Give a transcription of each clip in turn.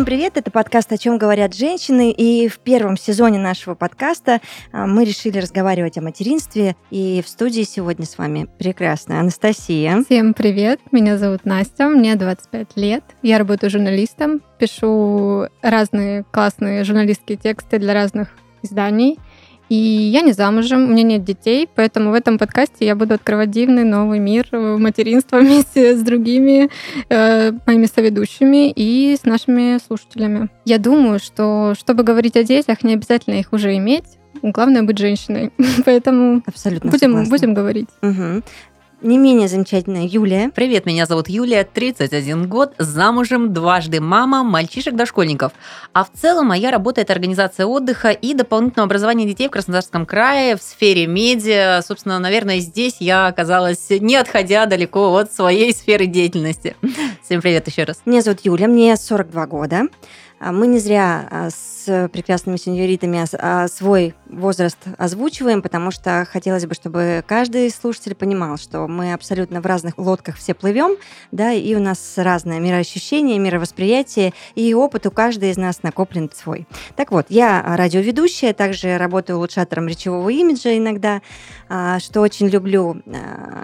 Всем привет, это подкаст «О чем говорят женщины», и в первом сезоне нашего подкаста а, мы решили разговаривать о материнстве, и в студии сегодня с вами прекрасная Анастасия. Всем привет, меня зовут Настя, мне 25 лет, я работаю журналистом, пишу разные классные журналистские тексты для разных изданий – и я не замужем, у меня нет детей, поэтому в этом подкасте я буду открывать дивный новый мир материнства вместе с другими э, моими соведущими и с нашими слушателями. Я думаю, что чтобы говорить о детях, не обязательно их уже иметь. Главное быть женщиной. Поэтому Абсолютно будем, будем говорить. Угу не менее замечательная Юлия. Привет, меня зовут Юлия, 31 год, замужем, дважды мама, мальчишек-дошкольников. А в целом моя работа – это организация отдыха и дополнительного образования детей в Краснодарском крае в сфере медиа. Собственно, наверное, здесь я оказалась, не отходя далеко от своей сферы деятельности. Всем привет еще раз. Меня зовут Юля, мне 42 года. А мы не зря а, с прекрасными сеньоритами а, свой возраст озвучиваем, потому что хотелось бы, чтобы каждый слушатель понимал, что мы абсолютно в разных лодках все плывем, да, и у нас разное мироощущение, мировосприятие, и опыт у каждой из нас накоплен свой. Так вот, я радиоведущая, также работаю улучшатором речевого имиджа иногда, что очень люблю,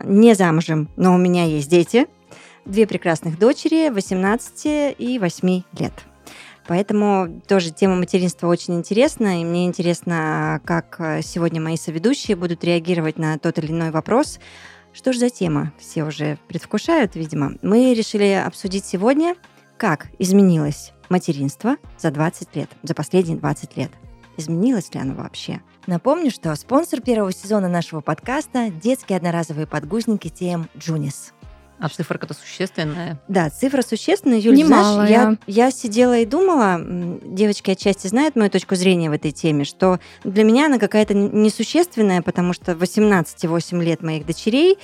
не замужем, но у меня есть дети, две прекрасных дочери, 18 и 8 лет. Поэтому тоже тема материнства очень интересна, и мне интересно, как э, сегодня мои соведущие будут реагировать на тот или иной вопрос. Что же за тема? Все уже предвкушают, видимо. Мы решили обсудить сегодня, как изменилось материнство за 20 лет, за последние 20 лет. Изменилось ли оно вообще? Напомню, что спонсор первого сезона нашего подкаста – детские одноразовые подгузники TM Junis. А цифра-то существенная. Да, цифра существенная. Юль, знаешь, я, я сидела и думала, девочки отчасти знают мою точку зрения в этой теме, что для меня она какая-то несущественная, потому что 18,8 лет моих дочерей,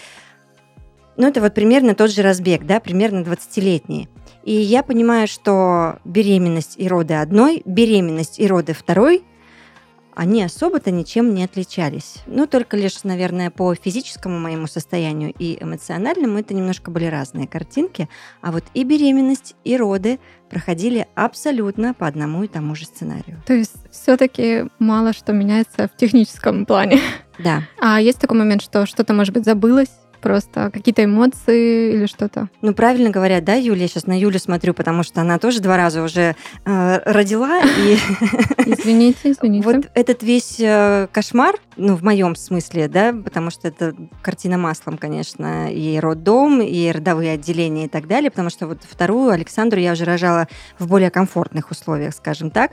ну, это вот примерно тот же разбег, да, примерно 20-летние. И я понимаю, что беременность и роды одной, беременность и роды второй они особо-то ничем не отличались. Ну, только лишь, наверное, по физическому моему состоянию и эмоциональному это немножко были разные картинки. А вот и беременность, и роды проходили абсолютно по одному и тому же сценарию. То есть все-таки мало что меняется в техническом плане. Да. А есть такой момент, что что-то, может быть, забылось? Просто какие-то эмоции или что-то. Ну, правильно говорят, да, Юля? Я сейчас на Юлю смотрю, потому что она тоже два раза уже э, родила. И извините, извините. Вот этот весь э, кошмар, ну, в моем смысле, да, потому что это картина маслом, конечно, и роддом, и родовые отделения и так далее, потому что вот вторую Александру я уже рожала в более комфортных условиях, скажем так.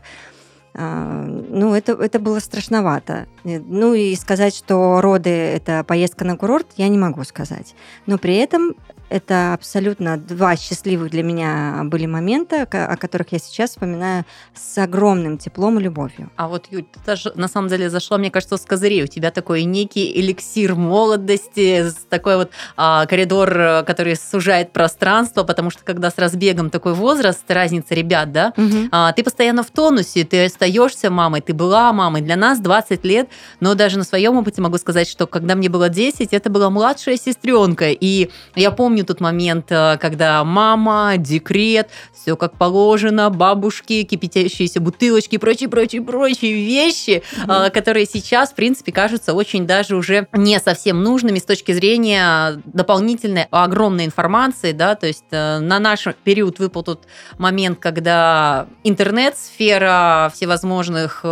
А, ну, это, это было страшновато. Э, ну, и сказать, что роды – это поездка на курорт, я не могу сказать. Но при этом это абсолютно два счастливых для меня были момента, о которых я сейчас вспоминаю с огромным теплом и любовью. А вот, Юль, ты даже на самом деле зашла, мне кажется, с козырей. У тебя такой некий эликсир молодости, такой вот а, коридор, который сужает пространство, потому что когда с разбегом такой возраст, разница ребят, да, угу. а, ты постоянно в тонусе, ты остаешься мамой, ты была мамой. Для нас 20 лет, но даже на своем опыте могу сказать, что когда мне было 10, это была младшая сестренка. И я помню, тот момент, э, когда мама, декрет, все как положено, бабушки, кипятящиеся бутылочки и прочие, прочие, прочие вещи, mm-hmm. которые сейчас, в принципе, кажутся очень даже уже не совсем нужными с точки зрения дополнительной огромной информации, да, то есть э, на наш период выпал тот момент, когда интернет, сфера всевозможных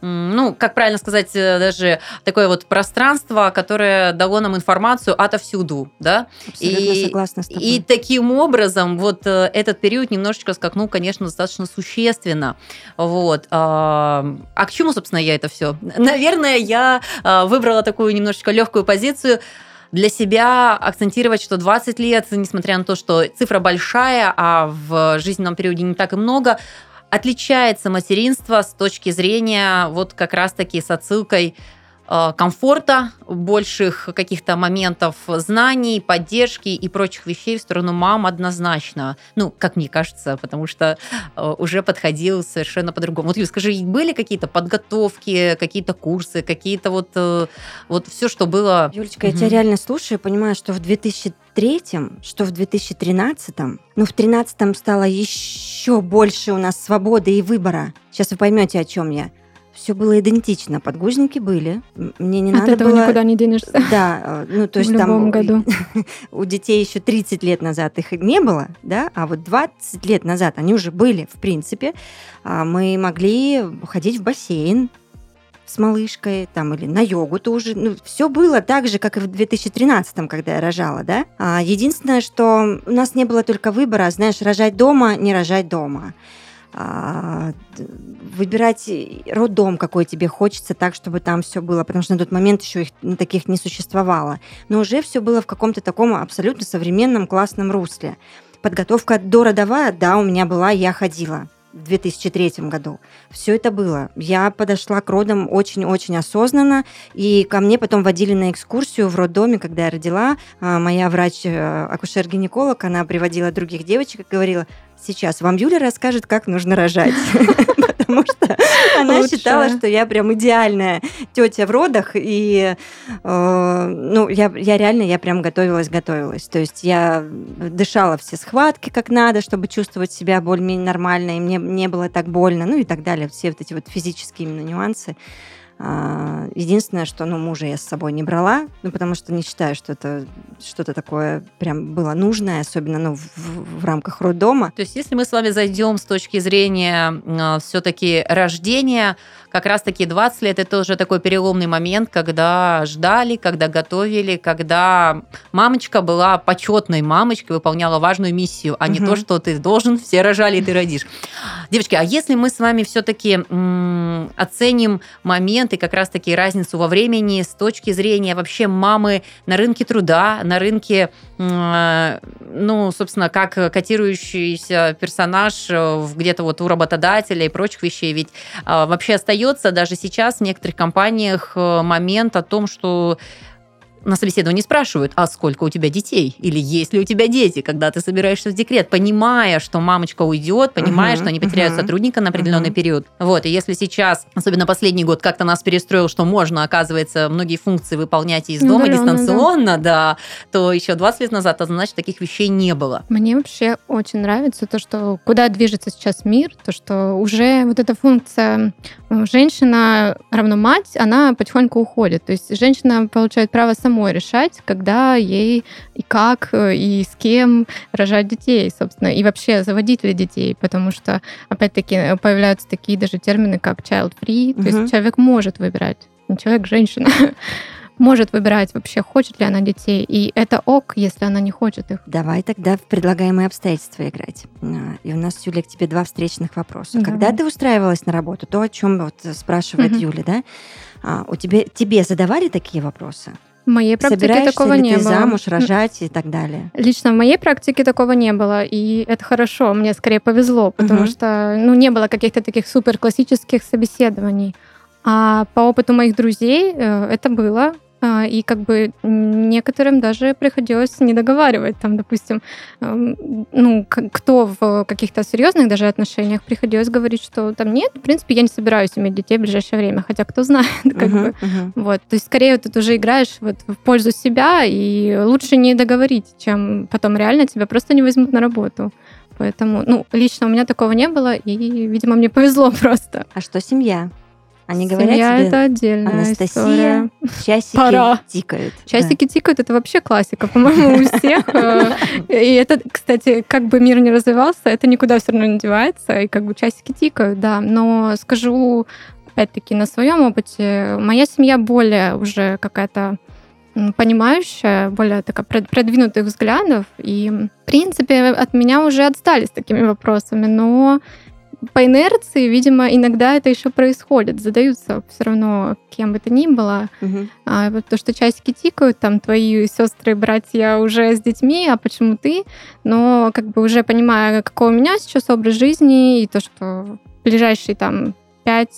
ну, как правильно сказать, э, даже такое вот пространство, которое дало нам информацию отовсюду, да? Абсолютно и, согласна с тобой. И таким образом вот э, этот период немножечко скакнул, конечно, достаточно существенно. Вот. А, а к чему, собственно, я это все? Наверное, я а, выбрала такую немножечко легкую позицию, для себя акцентировать, что 20 лет, несмотря на то, что цифра большая, а в жизненном периоде не так и много, отличается материнство с точки зрения вот как раз-таки с отсылкой э, комфорта, больших каких-то моментов знаний, поддержки и прочих вещей в сторону мам однозначно. Ну, как мне кажется, потому что э, уже подходил совершенно по-другому. Вот, Юля, скажи, были какие-то подготовки, какие-то курсы, какие-то вот, э, вот все, что было? Юлечка, угу. я тебя реально слушаю, понимаю, что в 2000 третьем, что в 2013. Ну, в 2013 стало еще больше у нас свободы и выбора. Сейчас вы поймете, о чем я. Все было идентично. Подгузники были. Мне не От надо этого было... никуда не денешься. Да, э, ну то есть В там году. у детей еще 30 лет назад их не было, да, а вот 20 лет назад они уже были, в принципе. А Мы могли ходить в бассейн с малышкой, там, или на йогу тоже. Ну, все было так же, как и в 2013, когда я рожала, да. А Единственное, что у нас не было только выбора, знаешь, рожать дома, не рожать дома. А, выбирать роддом, какой тебе хочется, так, чтобы там все было, потому что на тот момент еще их м, таких не существовало. Но уже все было в каком-то таком абсолютно современном классном русле. Подготовка дородовая, да, у меня была, я ходила в 2003 году. Все это было. Я подошла к родам очень-очень осознанно, и ко мне потом водили на экскурсию в роддоме, когда я родила. А, Моя врач-акушер-гинеколог, она приводила других девочек и говорила, сейчас вам Юля расскажет, как нужно рожать. Потому что она считала, что я прям идеальная тетя в родах, и э, ну, я, я реально, я прям готовилась-готовилась. То есть я дышала все схватки как надо, чтобы чувствовать себя более-менее нормально, и мне не было так больно, ну и так далее. Все вот эти вот физические именно нюансы. А, Единственное, что ну, мужа я с собой не брала, ну, потому что не считаю, что это что-то такое прям было нужное, особенно ну, в, в рамках роддома. То есть, если мы с вами зайдем с точки зрения все-таки рождения, как раз-таки 20 лет это уже такой переломный момент, когда ждали, когда готовили, когда мамочка была почетной мамочкой, выполняла важную миссию, а не Мгм. то, что ты должен, все рожали, и ты родишь. Девочки, а если мы с вами все-таки оценим моменты, как раз-таки разницу во времени с точки зрения вообще мамы на рынке труда, на рынке, м, ну, собственно, как котирующийся персонаж э, где-то вот у работодателя и прочих вещей, ведь а, вообще остается даже сейчас в некоторых компаниях э, момент о том, что на собеседовании спрашивают, а сколько у тебя детей? Или есть ли у тебя дети, когда ты собираешься в декрет, понимая, что мамочка уйдет, понимая, Мгм, что они потеряют мгм. сотрудника на определенный Мгм. период. Вот, и если сейчас, особенно последний год, как-то нас перестроил, что можно, оказывается, многие функции выполнять из дома Удаленно, да. дистанционно, да, то еще 20 лет назад, значит, таких вещей не было. Мне вообще очень нравится то, что куда движется сейчас мир, то, что уже вот эта функция женщина равно мать, она потихоньку уходит. То есть женщина получает право самой решать, когда ей и как, э, и с кем рожать детей, собственно, и вообще заводить ли детей, потому что, опять-таки, э, появляются такие даже термины, как child-free, то Мгм. есть человек может выбирать, не человек, женщина может выбирать вообще, хочет ли она детей, и это ок, если она не хочет их. Давай тогда в предлагаемые обстоятельства играть. А, И у нас, Юля, к тебе два встречных вопроса. Давай. Когда ты устраивалась на работу, то, о чем вот спрашивает Мгм. Юля, да? А, у тебя, тебе задавали такие вопросы? В моей практике Собираешься такого ли не ты было. замуж, рожать и так далее? Лично в моей практике такого не было, и это хорошо, мне скорее повезло, потому Мгм. что ну, не было каких-то таких супер классических собеседований. А по опыту моих друзей э, это было, и как бы некоторым даже приходилось не договаривать. Там, допустим, ну, кто в каких-то серьезных даже отношениях приходилось говорить, что там нет, в принципе, я не собираюсь иметь детей в ближайшее время, хотя кто знает, как Мгм, бы. мгм. Вот, то есть скорее ты уже играешь вот в пользу себя, и лучше не договорить, чем потом реально тебя просто не возьмут на работу. Поэтому, ну, лично у меня такого не было, и, видимо, мне повезло просто. А что семья? Они Семья говорят тебе, это отдельная Анастасия, история. часики Пора. тикают. Часики тикают, это вообще классика, по-моему, у всех. Э, И это, кстати, как бы мир не развивался, это никуда все равно не девается, и как бы часики тикают, да. Но скажу, опять-таки, на своем опыте, моя семья более уже какая-то понимающая, более такая прод- продвинутых взглядов. И, в принципе, от меня уже отстали с такими вопросами, но по инерции, видимо, иногда это еще происходит. Задаются все равно кем бы то ни было. Мгм. А, то, что часики тикают, там твои сестры, братья уже с детьми, а почему ты? Но как бы уже понимая, какой у меня сейчас образ жизни, и то, что в ближайшие там 5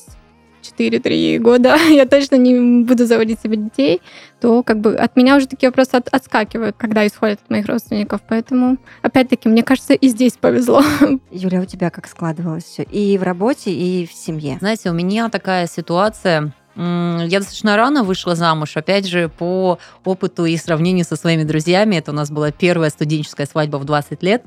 4-3 года я точно не буду заводить себе детей, то как бы от меня уже такие вопросы от- отскакивают, когда исходят от моих родственников. Поэтому, опять-таки, мне кажется, и здесь повезло. Юля, у тебя как складывалось все? И в работе, и в семье? Знаете, у меня такая ситуация, Я достаточно рано вышла замуж, опять же, по опыту и сравнению со своими друзьями. Это у нас была первая студенческая свадьба в 20 лет.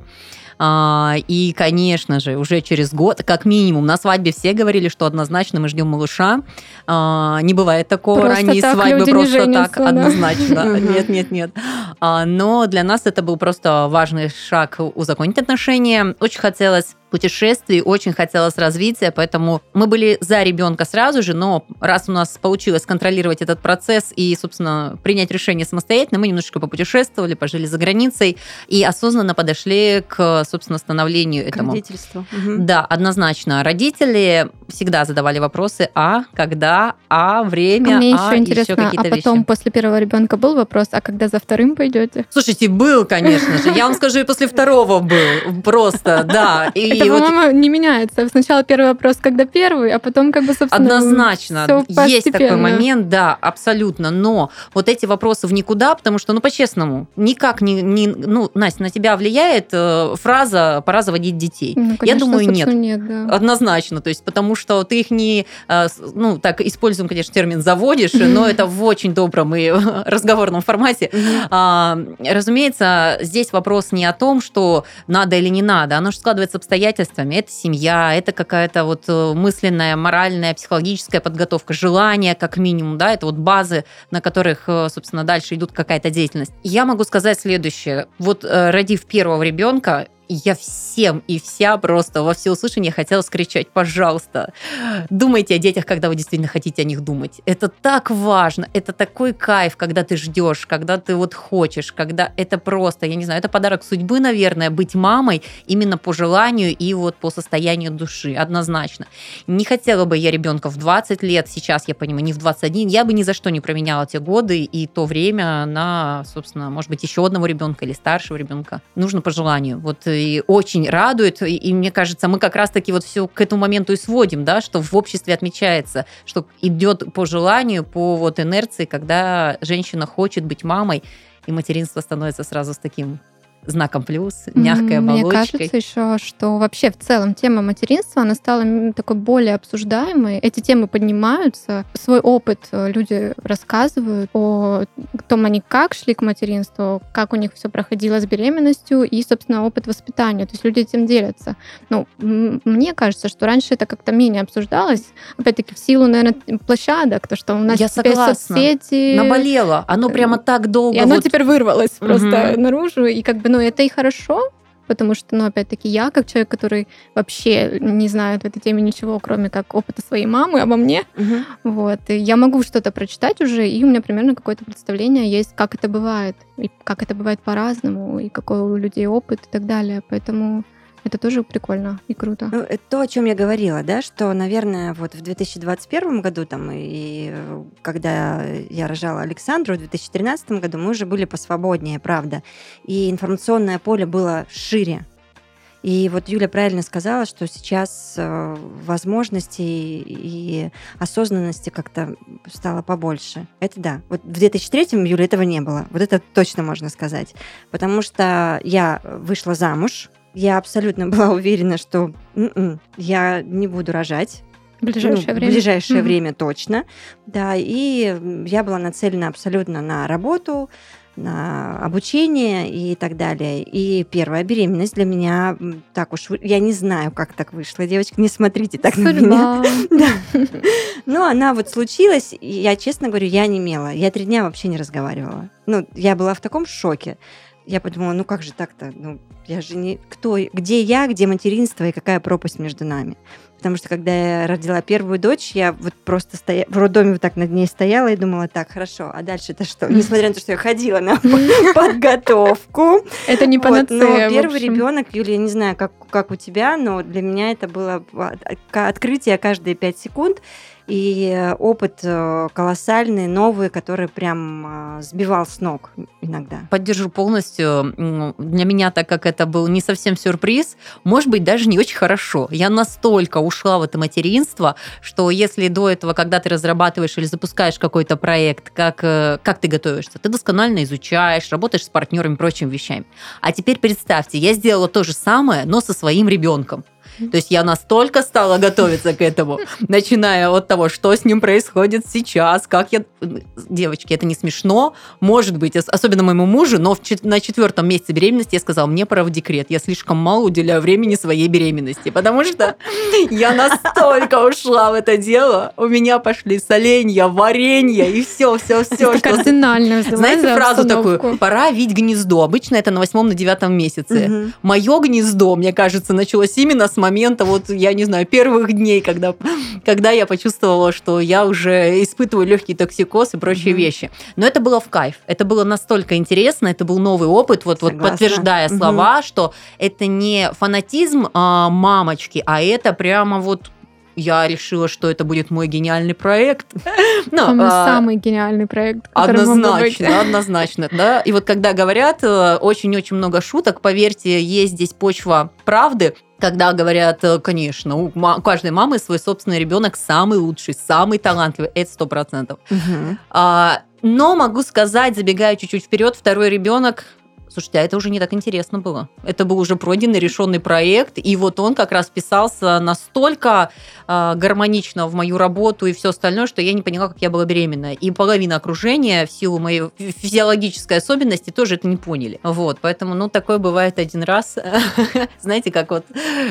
А, и, конечно же, уже через год, как минимум, на свадьбе все говорили, что однозначно мы ждем малыша. А, не бывает такого просто ранней так свадьбы, просто так, да. однозначно. Нет, нет, нет. А, но для нас это был просто важный шаг узаконить отношения. Очень хотелось путешествий, очень хотелось развития, поэтому мы были за ребенка сразу же, но раз у нас получилось контролировать этот процесс и, собственно, принять решение самостоятельно, мы немножечко попутешествовали, пожили за границей и осознанно подошли к, собственно, становлению К этому. родительству. Да, однозначно. Родители всегда задавали вопросы, а, когда, а, время, А мне а, еще интересно, а какие-то потом вещи. после первого ребенка был вопрос, а когда за вторым пойдете? Слушайте, был, конечно же. Я вам скажу, и после второго был. Просто, да. И Это, вот по-моему, не меняется. Сначала первый вопрос, когда первый, а потом как бы, собственно, Однозначно. Есть такой момент, да, абсолютно. Но вот эти вопросы в никуда, потому что, ну, по-честному, никак не... не ну, Настя, на тебя влияет э, фраза «пора заводить детей». Ну, конечно, думаю, нет. нет да. Однозначно, то есть потому что ты их не, э, ну так используем, конечно, термин заводишь, но это в очень добром и разговорном формате. А, разумеется, здесь вопрос не о том, что надо или не надо, оно же складывается обстоятельствами. Это семья, это какая-то вот э, мысленная, моральная, психологическая подготовка, желание как минимум, да, это вот базы, на которых, э, собственно, дальше идут какая-то деятельность. Я могу сказать следующее. Вот э, родив первого ребенка, я всем и вся просто во всеуслышание хотела скричать, пожалуйста, думайте о детях, когда вы действительно хотите о них думать. Это так важно, это такой кайф, когда ты ждешь, когда ты вот хочешь, когда это просто, я не знаю, это подарок судьбы, наверное, быть мамой именно по желанию и вот по состоянию души, однозначно. Не хотела бы я ребенка в 20 лет, сейчас я понимаю, не в 21, я бы ни за что не променяла те годы и то время на, собственно, может быть, еще одного ребенка или старшего ребенка. Нужно по желанию. Вот и очень радует, и, и мне кажется, мы как раз-таки вот все к этому моменту и сводим, да, что в обществе отмечается, что идет по желанию, по вот инерции, когда женщина хочет быть мамой, и материнство становится сразу с таким знаком плюс, мягкой Мне оболочкой. кажется еще, что вообще в целом тема материнства, она стала такой более обсуждаемой. Эти темы поднимаются. Свой опыт э, люди рассказывают о том, они как шли к материнству, как у них все проходило с беременностью и, собственно, опыт воспитания. То есть люди этим делятся. Ну, мне кажется, что раньше это как-то менее обсуждалось. Опять-таки, в силу, наверное, площадок, то, что у нас Я теперь согласна. соцсети... Наболело. Оно прямо так долго. И оно вот- теперь вырвалось просто Мгм. наружу. И как бы, ну, это и хорошо, потому что, ну, опять-таки, я, как человек, который вообще не знает в этой теме ничего, кроме как опыта своей мамы обо мне, Мгм. вот, и я могу что-то прочитать уже, и у меня примерно какое-то представление есть, как это бывает, и как это бывает по-разному, и какой у людей опыт и так далее. Поэтому это тоже прикольно и круто. Ну, то, о чем я говорила, да, что, наверное, вот в 2021 году, там, и когда я рожала Александру в 2013 году, мы уже были посвободнее, правда, и информационное поле было шире. И вот Юля правильно сказала, что сейчас э, возможностей и осознанности как-то стало побольше. Это да. Вот в 2003 Юля этого не было. Вот это точно можно сказать. Потому что я вышла замуж, я абсолютно была уверена, что «М-м, я не буду рожать. В ближайшее Ну, время. В ближайшее Мгм. время точно. Да, и я была нацелена абсолютно на работу, на обучение и так далее. И первая беременность для меня так уж... Я не знаю, как так вышло, девочки, не смотрите так на меня. Судьба. Да. Но она вот случилась, и я, честно говорю, я не мела. Я три дня вообще не разговаривала. Ну, я была в таком шоке. Я подумала, ну как же так-то? Ну, я же не... Кто... Где я, где материнство и какая пропасть между нами? Потому что когда я родила первую дочь, я вот просто стоя... в роддоме вот так над ней стояла и думала, так, хорошо, а дальше-то что? Несмотря на то, что я ходила на подготовку, Это не панацея. но первый ребенок, Юлия, не знаю, как, у тебя, но для меня это было от- открытие каждые пять секунд. И э, опыт э, колоссальный, новый, который прям э, сбивал с ног иногда. Поддержу полностью. Для меня, так как это был не совсем сюрприз, может быть, даже не очень хорошо. Я настолько ушла в это материнство, что если до этого, когда ты разрабатываешь или запускаешь какой-то проект, как, как ты готовишься, ты досконально изучаешь, работаешь с партнерами и прочими вещами. А теперь представьте, я сделала то же самое, но со своим ребенком. То есть я настолько стала готовиться к этому, начиная от того, что с ним происходит сейчас, как я... Девочки, это не смешно, может быть, особенно моему мужу, но на четвертом месяце беременности я сказала, мне пора в декрет, я слишком мало уделяю времени своей беременности, потому что я настолько ушла в это дело, у меня пошли соленья, варенье и все, все, все. Это кардинально Знаете фразу такую, пора вить гнездо, обычно это на восьмом, на девятом месяце. Угу. Мое гнездо, мне кажется, началось именно с момента, вот, я не знаю, первых дней, когда, когда я почувствовала, что я уже испытываю легкий токсикоз и прочие угу. вещи. Но это было в кайф. Это было настолько интересно, это был новый опыт, вот, вот подтверждая угу. слова, что это не фанатизм а, мамочки, а это прямо вот я решила, что это будет мой гениальный проект. Ну, а, самый гениальный проект. Однозначно, однозначно, да. И вот когда говорят э, очень-очень много шуток, поверьте, есть здесь почва правды, когда говорят, э, конечно, у каждой мамы свой собственный ребенок самый лучший, самый талантливый, это сто процентов. А, но могу сказать, забегая чуть-чуть вперед, второй ребенок Слушайте, а это уже не так интересно было. Это был уже пройденный, решенный проект, и вот он как раз вписался настолько э, гармонично в мою работу и все остальное, что я не поняла, как я была беременна. И половина окружения в силу моей физиологической особенности тоже это не поняли. Вот, поэтому, ну, такое бывает один раз. Знаете, как вот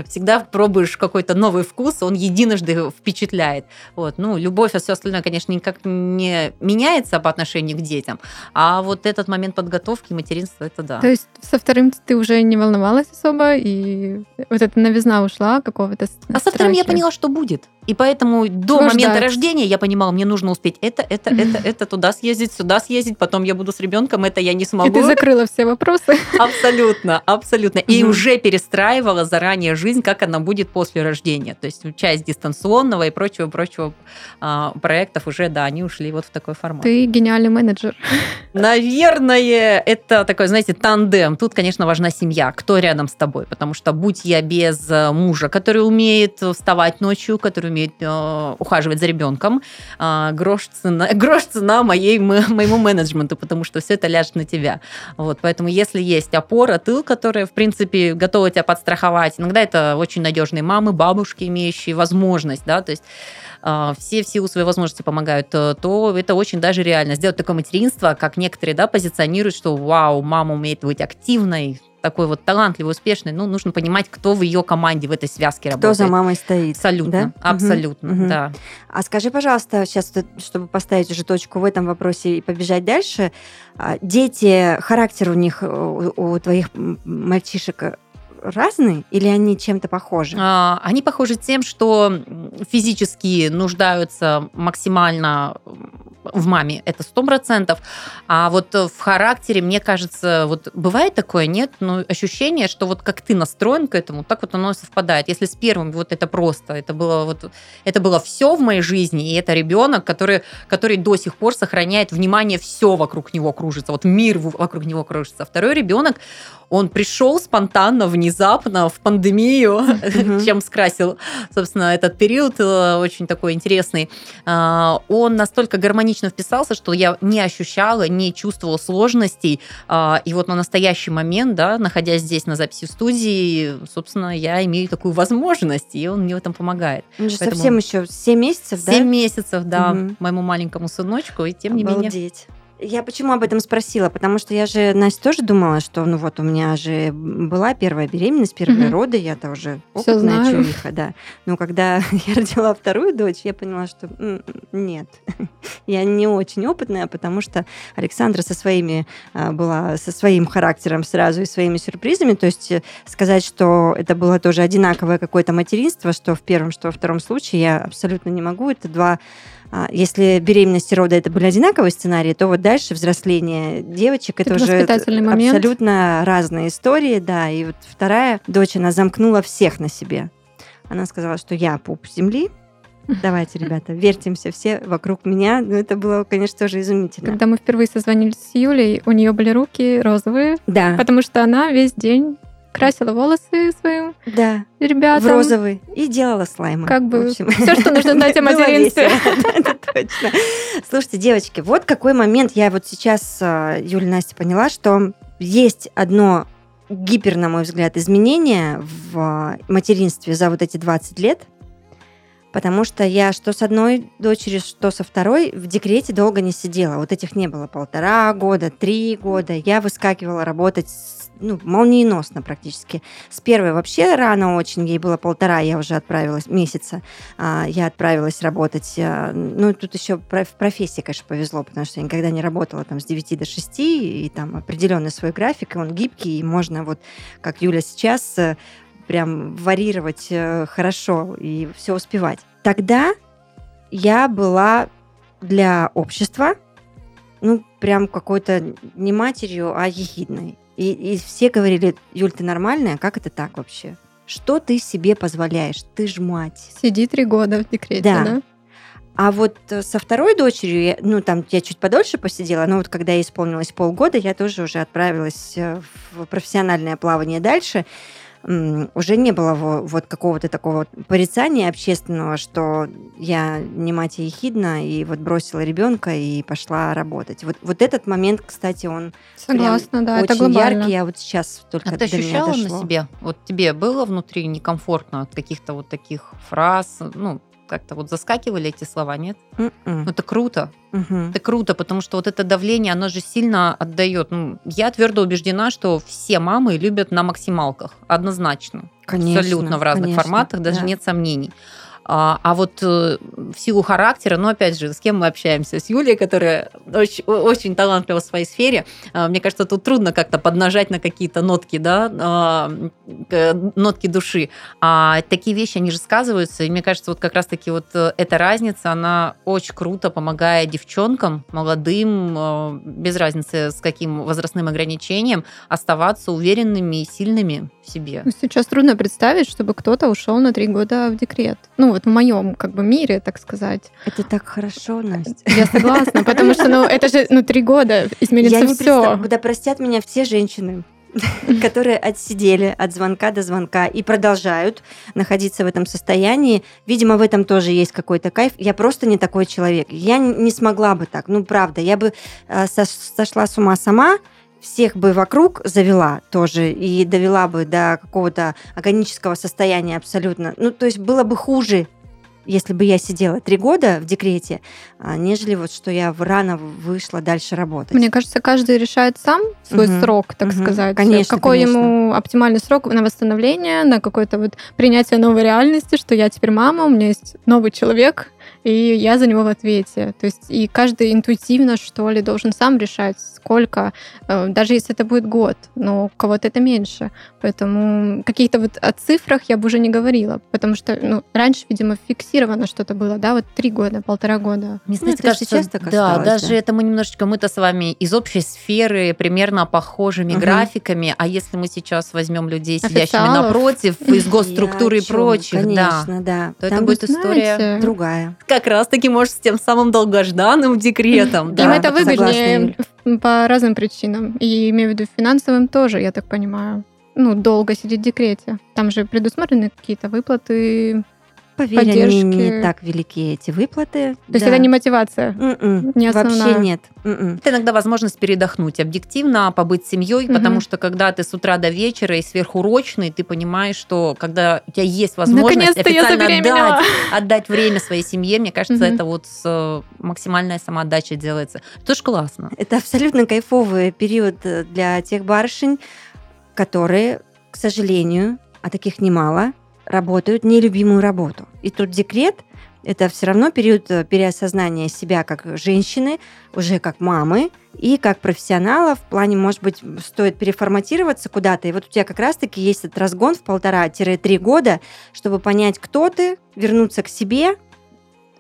всегда пробуешь какой-то новый вкус, он единожды впечатляет. Вот, ну, любовь, а все остальное, конечно, никак не меняется по отношению к детям, а вот этот момент подготовки материнства, это да, да. То есть со вторым ты уже не волновалась особо, и вот эта новизна ушла какого-то А со вторым я поняла, что будет. И поэтому до Чего момента ждать? рождения я понимала, мне нужно успеть это, это, это, это, туда съездить, сюда съездить, потом я буду с ребенком, это я не смогу. И ты закрыла все вопросы. Абсолютно, абсолютно. И уже перестраивала заранее жизнь, как она будет после рождения. То есть часть дистанционного и прочего-прочего а, проектов уже, да, они ушли вот в такой формат. Ты гениальный менеджер. Наверное, это такой, знаете, тандем. Тут, конечно, важна семья, кто рядом с тобой, потому что будь я без э, мужа, который умеет вставать ночью, который умеет э, ухаживать за ребенком, э, грош, цена, грош цена моей, моему менеджменту, потому что все это ляжет на тебя. Вот, поэтому если есть опора, тыл, которая, в принципе, готова тебя подстраховать, иногда это очень надежные мамы, бабушки, имеющие возможность, да, то есть э, все в силу своей возможности помогают, э, то это очень даже реально. Сделать такое материнство, как некоторые да, позиционируют, что вау, мама умеет быть активной, такой вот талантливый, успешный, ну, нужно понимать, кто в ее команде в этой связке кто работает. Кто за мамой стоит. Абсолютно, да? абсолютно, угу. да. А скажи, пожалуйста, сейчас, чтобы поставить уже точку в этом вопросе и побежать дальше, а, дети, характер у них, у, у твоих мальчишек разные или они чем-то похожи? А, они похожи тем, что физически нуждаются максимально в маме, это сто процентов. А вот в характере, мне кажется, вот бывает такое, нет? Но ну, ощущение, что вот как ты настроен к этому, так вот оно совпадает. Если с первым вот это просто, это было вот, это было все в моей жизни, и это ребенок, который, который до сих пор сохраняет внимание, все вокруг него кружится, вот мир вокруг него кружится. Второй ребенок, он пришел спонтанно, внезапно, в пандемию, чем скрасил, собственно, этот период э, очень такой интересный. А, он настолько гармонично вписался, что я не ощущала, не чувствовала сложностей. А, и вот на настоящий момент, да, находясь здесь на записи в студии, собственно, я имею такую возможность, и он мне в этом помогает. Он же Поэтому... совсем еще 7 месяцев, да? 7 месяцев, да, моему маленькому сыночку, и тем не менее. Я почему об этом спросила? Потому что я же, Настя, тоже думала, что, ну вот, у меня же была первая беременность, первые угу. роды, я-то уже опытная чувиха, да. Но когда я родила вторую дочь, я поняла, что нет, я не очень опытная, потому что Александра со своими а, была, со своим характером сразу и своими сюрпризами, то есть э, сказать, что это было тоже одинаковое какое-то материнство, что в первом, что во втором случае, я абсолютно не могу. Это два если беременность и роды это были одинаковые сценарии, то вот дальше взросление девочек это, это уже момент. абсолютно разные истории, да. И вот вторая дочь, она замкнула всех на себе. Она сказала, что я пуп земли, Давайте, ребята, вертимся все вокруг меня. Ну, это было, конечно, тоже изумительно. Когда мы впервые созвонились с Юлей, у нее были руки розовые. Да. Потому что она весь день красила волосы своим да. ребятам. В розовый. И делала слаймы. Как бы все, что нужно знать о материнстве. Точно. Слушайте, девочки, вот какой момент я вот сейчас, а, Юля Настя, поняла, что есть одно гипер, на мой взгляд, изменения в материнстве за вот эти 20 лет, потому что я что с одной дочерью, что со второй в декрете долго не сидела. Вот этих не было полтора года, три года. Я выскакивала работать ну, молниеносно практически. С первой вообще рано очень, ей было полтора, я уже отправилась, месяца, а, я отправилась работать. А, ну, тут еще в профессии, конечно, повезло, потому что я никогда не работала там с 9 до 6, и там определенный свой график, и он гибкий, и можно вот, как Юля сейчас, э, прям варьировать э, хорошо и все успевать. Тогда я была для общества, ну, прям какой-то не матерью, а ехидной. И, и все говорили, Юль, ты нормальная? Как это так вообще? Что ты себе позволяешь? Ты ж мать. Сиди три года в декрете, да? да? А вот э, со второй дочерью, ну, там я чуть подольше посидела, но вот когда ей исполнилось полгода, я тоже уже отправилась э, в профессиональное плавание дальше уже не было вот какого-то такого порицания общественного, что я не мать ехидна, и вот бросила ребенка и пошла работать. Вот, вот этот момент, кстати, он Согласна, да, очень это глобально. яркий, а вот сейчас только а ты ощущала на себе? Вот тебе было внутри некомфортно от каких-то вот таких фраз, ну, как-то вот заскакивали эти слова, нет? Mm-mm. Ну, это круто. Мгм. Это круто, потому что вот это давление, оно же сильно отдает. Ну, я твердо убеждена, что все мамы любят на максималках, однозначно. Конечно, Абсолютно в разных конечно, форматах, даже да. нет сомнений. А, а вот э, в силу характера, ну, опять же, с кем мы общаемся? С Юлией, которая очень, очень талантлива в своей сфере. А, Мне кажется, тут трудно как-то поднажать на какие-то нотки, да, а, нотки души. А такие вещи, они же сказываются. И мне кажется, вот как раз-таки вот э, эта разница, она очень круто помогает девчонкам, молодым, э, без разницы с каким возрастным ограничением, оставаться уверенными и сильными в себе. Ну, Сейчас трудно представить, чтобы кто-то ушел на три года в декрет. Ну, вот в моем как бы мире, так сказать. Это так хорошо, Настя. Я согласна, потому что, ну, это же, ну, три года изменится Я не все. представляю, да простят меня все женщины, которые отсидели от звонка до звонка и продолжают находиться в этом состоянии. Видимо, в этом тоже есть какой-то кайф. Я просто не такой человек. Я не смогла бы так. Ну, правда, я бы э, сош- сошла с ума сама, всех бы вокруг завела тоже и довела бы до какого-то агонического состояния абсолютно. Ну, то есть было бы хуже, если бы я сидела три года в декрете, а, нежели вот что я рано вышла дальше работать. Мне кажется, каждый решает сам свой Мгм. срок, так Мгм. сказать. Конечно, Какой конечно. ему оптимальный срок на восстановление, на какое-то вот принятие новой реальности, что я теперь мама, у меня есть новый человек, и я за него в ответе. То есть и каждый интуитивно, что ли, должен сам решать, сколько, э, даже если это будет год, но у кого-то это меньше. Поэтому каких-то вот о цифрах я бы уже не говорила, потому что ну, раньше, видимо, фиксировано что-то было, да, вот три года, полтора года. Мне, Ну, это же кажется, сейчас так да, осталось, даже да. это мы немножечко, мы-то с вами из общей сферы примерно похожими Мгм. графиками, а если мы сейчас возьмем людей, сидящими Официалов. напротив, из госструктуры и прочих, да, Конечно, да. то это будет история другая. Как раз-таки, может, с тем самым долгожданным декретом. Им да. это согласна, выгоднее по разным причинам. И имею в виду финансовым тоже, я так понимаю. Ну, долго сидеть в декрете. Там же предусмотрены какие-то выплаты. Поверь, они не так велики, эти выплаты. То есть это не мотивация. М-м, не Вообще основная. нет. М-м. Это иногда возможность передохнуть объективно, побыть с семьей, Мгм. потому что когда ты с утра до вечера и сверхурочный, ты понимаешь, что когда у тебя есть возможность Наконец-то официально отдать, отдать время своей семье, мне кажется, Мгм. это вот с э, максимальной самоотдачей делается. Тоже классно. Это абсолютно кайфовый период э, для тех барышень, которые, к сожалению, а таких немало, работают нелюбимую работу. И тут декрет – это все равно период э, переосознания себя как женщины, уже как мамы и как профессионала. В плане, может быть, стоит переформатироваться куда-то. И вот у тебя как раз-таки есть этот разгон в полтора-три года, чтобы понять, кто ты, вернуться к себе,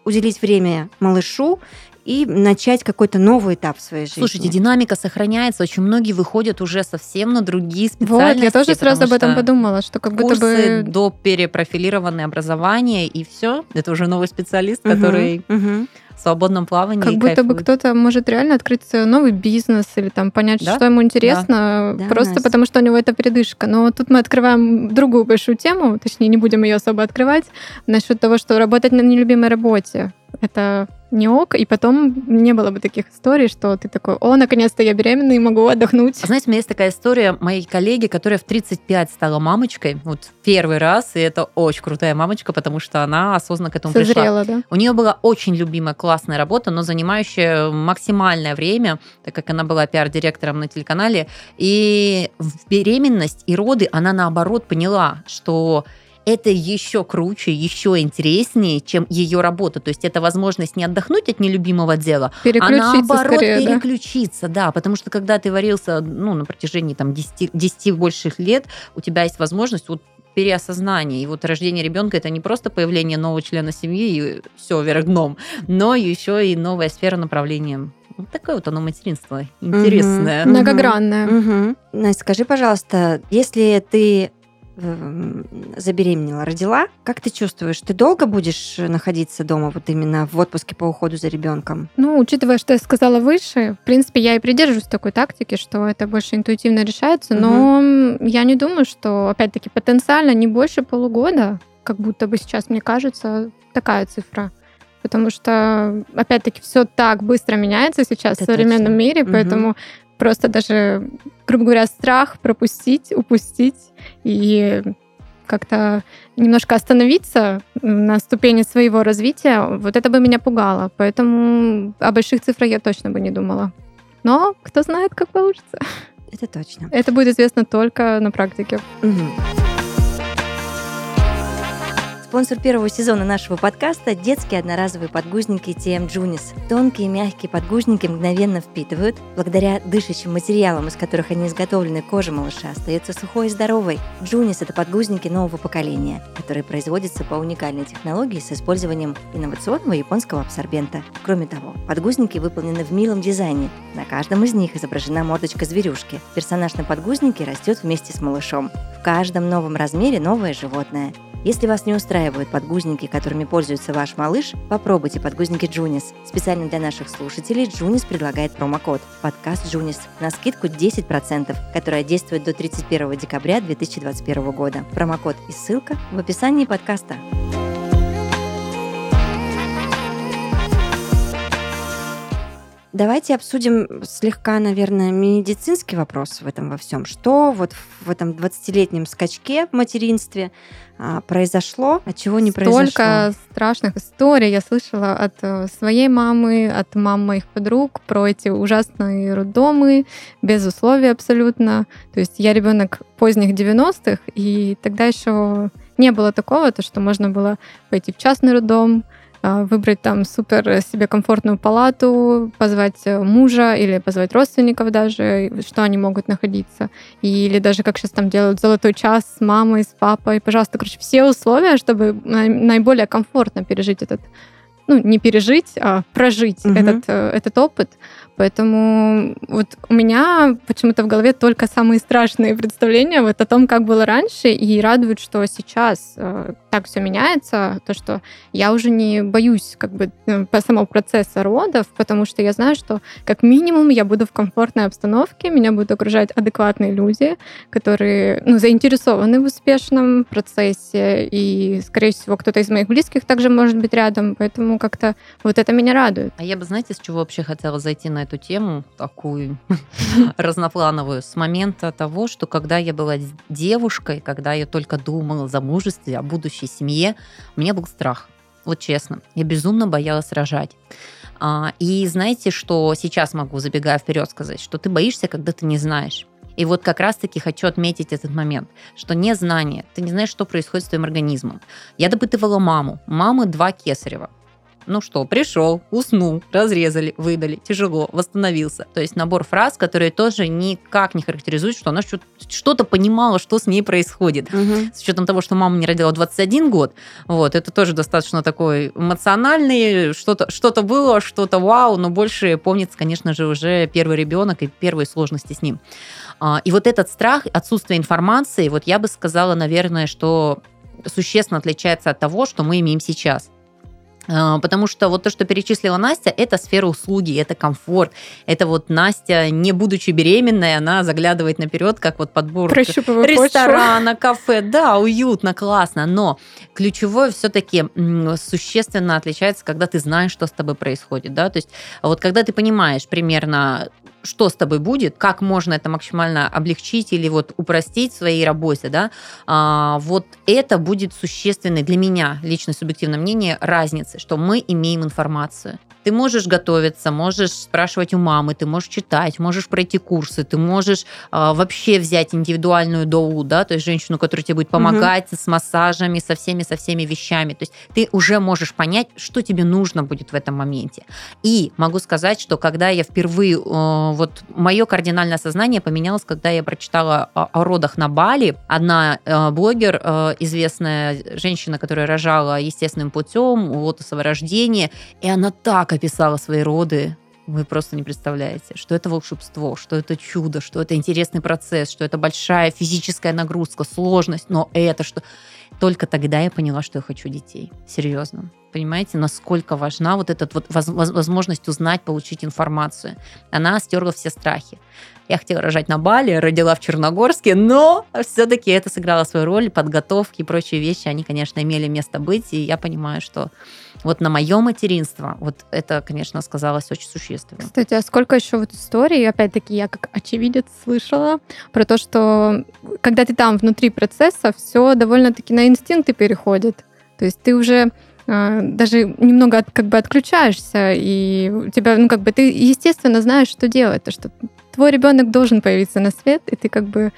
уделить время малышу и начать какой-то новый этап в своей жизни. Слушайте, динамика сохраняется, очень многие выходят уже совсем на другие Вот, специальности. я тоже сразу об этом подумала, что как будто Курсы бы... до перепрофилированное образование, и все. Это уже новый специалист, Мгм, который мгм. в свободном плавании Как будто бы кайфует. кто-то может реально открыть свой новый бизнес или там понять, Да? что ему интересно, Да, просто Настя. потому что у него это передышка. Но тут мы открываем другую большую тему, точнее, не будем ее особо открывать, насчет того, что работать на нелюбимой работе. Это не ок, и потом не было бы таких историй, что ты такой, о, наконец-то я беременна и могу отдохнуть. Знаете, у меня есть такая история моей коллеги, которая в 35 стала мамочкой, вот первый раз, и это очень крутая мамочка, потому что она осознанно к этому Созрела, пришла. да? У нее была очень любимая классная работа, но занимающая максимальное время, так как она была пиар-директором на телеканале. И в беременность и роды она наоборот поняла, что это еще круче, еще интереснее, чем ее работа. То есть это возможность не отдохнуть от нелюбимого дела, а Переключиться наоборот скорее, да? переключиться, да. потому что когда ты варился ну, на протяжении там, 10, 10 больших лет, у тебя есть возможность вот переосознание. И вот рождение ребенка это не просто появление нового члена семьи и все, вверх дном, но еще и новая сфера направления. Вот такое вот оно материнство интересное. Мгм. Многогранная. Мгм. Настя, скажи, пожалуйста, если ты забеременела, родила, как ты чувствуешь? Ты долго будешь находиться дома, вот именно в отпуске по уходу за ребенком? Ну, учитывая, что я сказала выше, в принципе, я и придерживаюсь такой тактики, что это больше интуитивно решается, но я не думаю, что, опять-таки, потенциально не больше полугода, как будто бы сейчас, мне кажется, такая цифра. Потому что, опять-таки, все так быстро меняется сейчас Это в современном точно. мире, поэтому просто даже, грубо говоря, страх пропустить, упустить и как-то немножко остановиться на ступени своего развития, вот это бы меня пугало. Поэтому о больших цифрах я точно бы не думала. Но кто знает, как получится. Это точно. Это будет известно только на практике. Мгм. Спонсор первого сезона нашего подкаста – детские одноразовые подгузники TM Junis. Тонкие мягкие подгузники мгновенно впитывают. Благодаря дышащим материалам, из которых они изготовлены, кожа малыша остается сухой и здоровой. Junis – это подгузники нового поколения, которые производятся по уникальной технологии с использованием инновационного японского абсорбента. Кроме того, подгузники выполнены в милом дизайне. На каждом из них изображена мордочка зверюшки. Персонаж на подгузнике растет вместе с малышом. В каждом новом размере новое животное. Если вас не устраивают подгузники, которыми пользуется ваш малыш, попробуйте подгузники Junis. Специально для наших слушателей Junis предлагает промокод «Подкаст Junis» на скидку 10%, которая действует до 31 декабря 2021 года. Промокод и ссылка в описании подкаста. Давайте обсудим слегка, наверное, медицинский вопрос в этом во всем. Что вот в этом 20-летнем скачке в материнстве а, произошло, а чего не произошло? Столько страшных историй я слышала от э, своей мамы, от мам моих подруг про эти ужасные роддомы, без условий абсолютно. То есть я ребенок поздних 90-х, и тогда еще не было такого, то, что можно было пойти в частный роддом, выбрать там супер себе комфортную палату, позвать э, мужа или позвать родственников даже, что они могут находиться. Или даже как сейчас там делают золотой час с мамой, с папой. Пожалуйста, короче, все условия, чтобы наиболее комфортно пережить этот ну, не пережить, а прожить Мгм. этот, э, этот опыт. Поэтому вот у меня почему-то в голове только самые страшные представления вот о том, как было раньше, и радует, что сейчас э, так все меняется, то, что я уже не боюсь как бы э, по самого процесса родов, потому что я знаю, что как минимум я буду в комфортной обстановке, меня будут окружать адекватные люди, которые ну, заинтересованы в успешном процессе, и, скорее всего, кто-то из моих близких также может быть рядом, поэтому как-то вот это меня радует. А я бы, знаете, с чего вообще хотела зайти на эту тему, такую разноплановую, с момента того, что когда я была девушкой, когда я только думала о замужестве, о будущей семье, у меня был страх. Вот честно, я безумно боялась рожать. А, И знаете, что сейчас могу, забегая вперед, сказать, что ты боишься, когда ты не знаешь. И вот как раз-таки хочу отметить этот момент, что незнание, ты не знаешь, что происходит с твоим организмом. Я допытывала маму. Мамы два кесарева. Ну что, пришел, уснул, разрезали, выдали, тяжело, восстановился. То есть набор фраз, которые тоже никак не характеризуют, что она что- что-то понимала, что с ней происходит. Мгм. С учетом того, что мама не родила 21 год, вот, это тоже достаточно такой эмоциональный, что-то что было, что-то вау, но больше помнится, конечно же, уже первый ребенок и первые сложности с ним. А, И вот этот страх, отсутствие информации, вот я бы сказала, наверное, что существенно отличается от того, что мы имеем сейчас. А, потому что вот то, что перечислила Настя, это сфера услуги, это комфорт. Это вот Настя, не будучи беременной, она заглядывает наперед, как вот подбор ресторана, кафе. Да, уютно, классно. Но ключевое все-таки существенно отличается, когда ты знаешь, что с тобой происходит. Да? То есть вот когда ты понимаешь примерно, что с тобой будет, как можно это максимально облегчить или вот упростить в своей работе, да, а, вот это будет существенной для меня, лично субъективное мнение, разницы, что мы имеем информацию. Ты можешь готовиться, можешь спрашивать у мамы, ты можешь читать, можешь пройти курсы, ты можешь а, вообще взять индивидуальную доу, да, то есть женщину, которая тебе будет помогать угу. с массажами, со всеми, со всеми вещами. То есть ты уже можешь понять, что тебе нужно будет в этом моменте. И могу сказать, что когда я впервые, э, вот мое кардинальное сознание поменялось, когда я прочитала о, о родах на Бали. Одна э, блогер, э, известная женщина, которая рожала естественным путем, лотосово рождение, и она так описала свои роды, вы просто не представляете, что это волшебство, что это чудо, что это интересный процесс, что это большая физическая нагрузка, сложность, но это что... Только тогда я поняла, что я хочу детей. Серьезно. Понимаете, насколько важна вот эта вот возможность узнать, получить информацию. Она стерла все страхи. Я хотела рожать на Бали, родила в Черногорске, но все-таки это сыграло свою роль, подготовки и прочие вещи, они, конечно, имели место быть, и я понимаю, что вот на мое материнство вот это, конечно, сказалось очень существенно. Кстати, а сколько еще вот историй, опять-таки, я как очевидец слышала про то, что когда ты там внутри процесса, все довольно-таки на инстинкты переходит. То есть ты уже а, даже немного как бы отключаешься, и у тебя, ну, как бы ты, естественно, знаешь, что делать, то, что твой ребенок должен появиться на свет, и ты как бы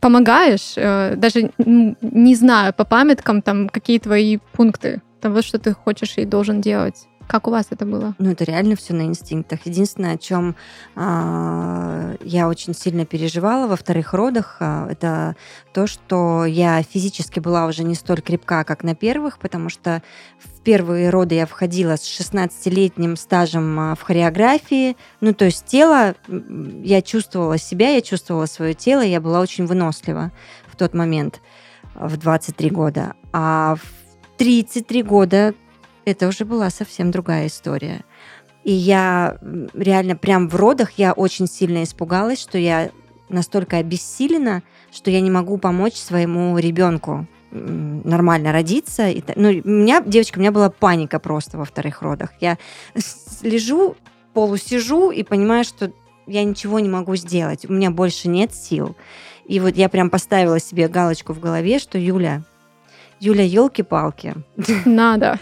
помогаешь, э, даже не знаю по памяткам, там, какие твои пункты того, что ты хочешь и должен делать. Как у вас это было? Ну, это реально все на инстинктах. Единственное, о чем э, я очень сильно переживала во вторых родах, э, это то, что я физически была уже не столь крепка, как на первых, потому что в первые роды я входила с 16-летним стажем в хореографии. Ну, то есть тело, я чувствовала себя, я чувствовала свое тело, я была очень вынослива в тот момент, в 23 года. А в 33 года это уже была совсем другая история. И я реально прям в родах я очень сильно испугалась, что я настолько обессилена, что я не могу помочь своему ребенку нормально родиться. Ну, у меня, девочка, у меня была паника просто во вторых родах. Я лежу, полусижу и понимаю, что я ничего не могу сделать. У меня больше нет сил. И вот я прям поставила себе галочку в голове, что Юля, Юля, елки-палки. Надо.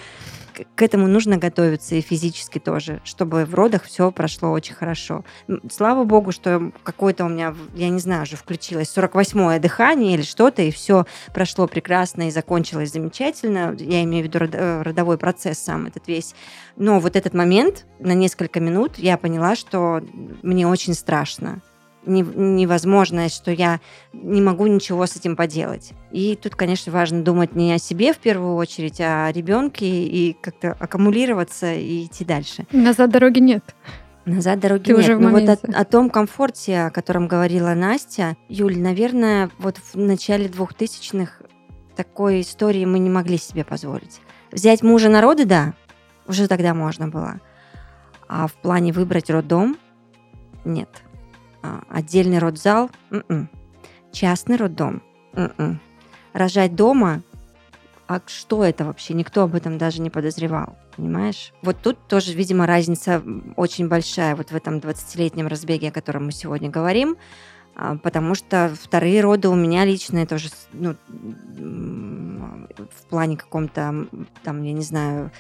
К этому нужно готовиться и физически тоже, чтобы в родах все прошло очень хорошо. Слава богу, что какое-то у меня, я не знаю, уже включилось 48-е дыхание или что-то, и все прошло прекрасно и закончилось замечательно. Я имею в виду э, родовой процесс сам этот весь. Но вот этот момент на несколько минут я поняла, что мне очень страшно невозможное, что я не могу ничего с этим поделать. И тут, конечно, важно думать не о себе в первую очередь, а о ребенке и как-то аккумулироваться и идти дальше. Назад дороги нет. Назад дороги Ты нет. Уже Но вот о, о том комфорте, о котором говорила Настя, Юль, наверное, вот в начале двухтысячных такой истории мы не могли себе позволить. Взять мужа народа, да, уже тогда можно было. А в плане выбрать роддом – нет. А, отдельный родзал, м-м. частный роддом, м-м. рожать дома, а что это вообще? Никто об этом даже не подозревал, понимаешь? Вот тут тоже, видимо, разница очень большая вот в этом 20-летнем разбеге, о котором мы сегодня говорим, а, потому что вторые роды у меня личные тоже, ну, в плане каком-то, там, я не знаю,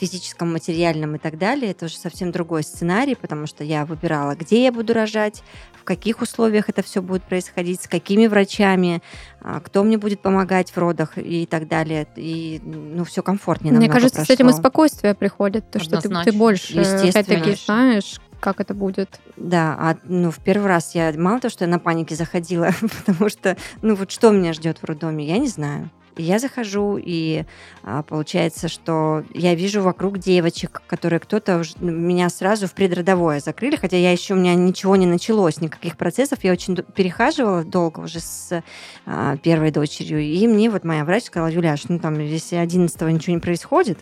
физическом, материальном и так далее, это уже совсем другой сценарий, потому что я выбирала, где я буду рожать, в каких условиях это все будет происходить, с какими врачами, а, кто мне будет помогать в родах и так далее. И ну, все комфортнее. Мне кажется, прошло. с этим и спокойствие приходит, то, что ты, ты больше, опять-таки, знаешь, как это будет. Да, а ну, в первый раз я мало того, что я на панике заходила, потому что, ну вот что меня ждет в роддоме, я не знаю. И я захожу, и а, получается, что я вижу вокруг девочек, которые кто-то меня сразу в предродовое закрыли, хотя я еще у меня ничего не началось, никаких процессов. Я очень перехаживала долго уже с а, первой дочерью. И мне вот моя врач сказала, Юляш, ну там, если 11 ничего не происходит,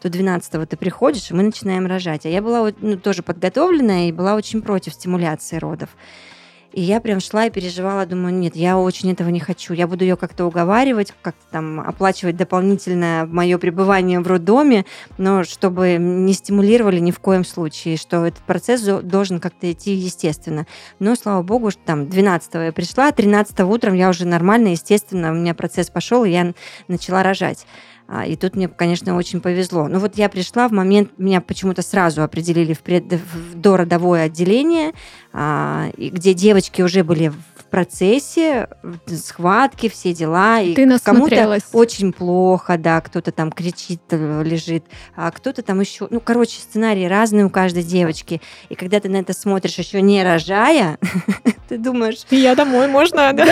то 12 ты приходишь, и мы начинаем рожать. А я была ну, тоже подготовленная и была очень против стимуляции родов. И я прям шла и переживала, думаю, нет, я очень этого не хочу. Я буду ее как-то уговаривать, как-то там оплачивать дополнительно мое пребывание в роддоме, но чтобы не стимулировали ни в коем случае, что этот процесс должен как-то идти естественно. Но, слава богу, что там 12 я пришла, 13 утром я уже нормально, естественно, у меня процесс пошел, и я начала рожать. А, и тут мне, конечно, очень повезло. Ну вот я пришла в момент, меня почему-то сразу определили в, пред, в дородовое отделение, а, где девочки уже были в процессе, схватки, все дела. И Ты кому-то очень плохо, да, кто-то там кричит, э, лежит, а кто-то там еще... Ну, короче, сценарии разные у каждой девочки. И когда ты на это смотришь, еще не рожая, ты думаешь... Я домой, можно, да?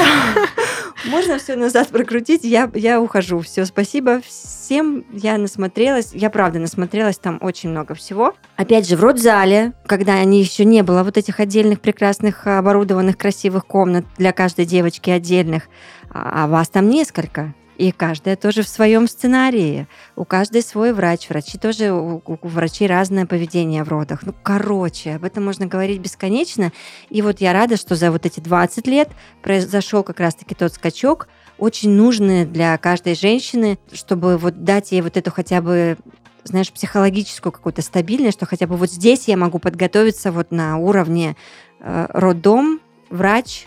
Можно все назад прокрутить, я, я ухожу. Все, спасибо всем. Я насмотрелась, я правда насмотрелась, там очень много всего. Опять же, в родзале, когда они еще не было вот этих отдельных прекрасных оборудованных красивых комнат для каждой девочки отдельных, а, а вас там несколько. И каждая тоже в своем сценарии. У каждой свой врач. Врачи тоже, у, у врачей разное поведение в родах. Ну, короче, об этом можно говорить бесконечно. И вот я рада, что за вот эти 20 лет произошел как раз-таки тот скачок, очень нужный для каждой женщины, чтобы вот дать ей вот эту хотя бы знаешь, психологическую какую-то стабильность, что хотя бы вот здесь я могу подготовиться вот на уровне э, роддом, врач,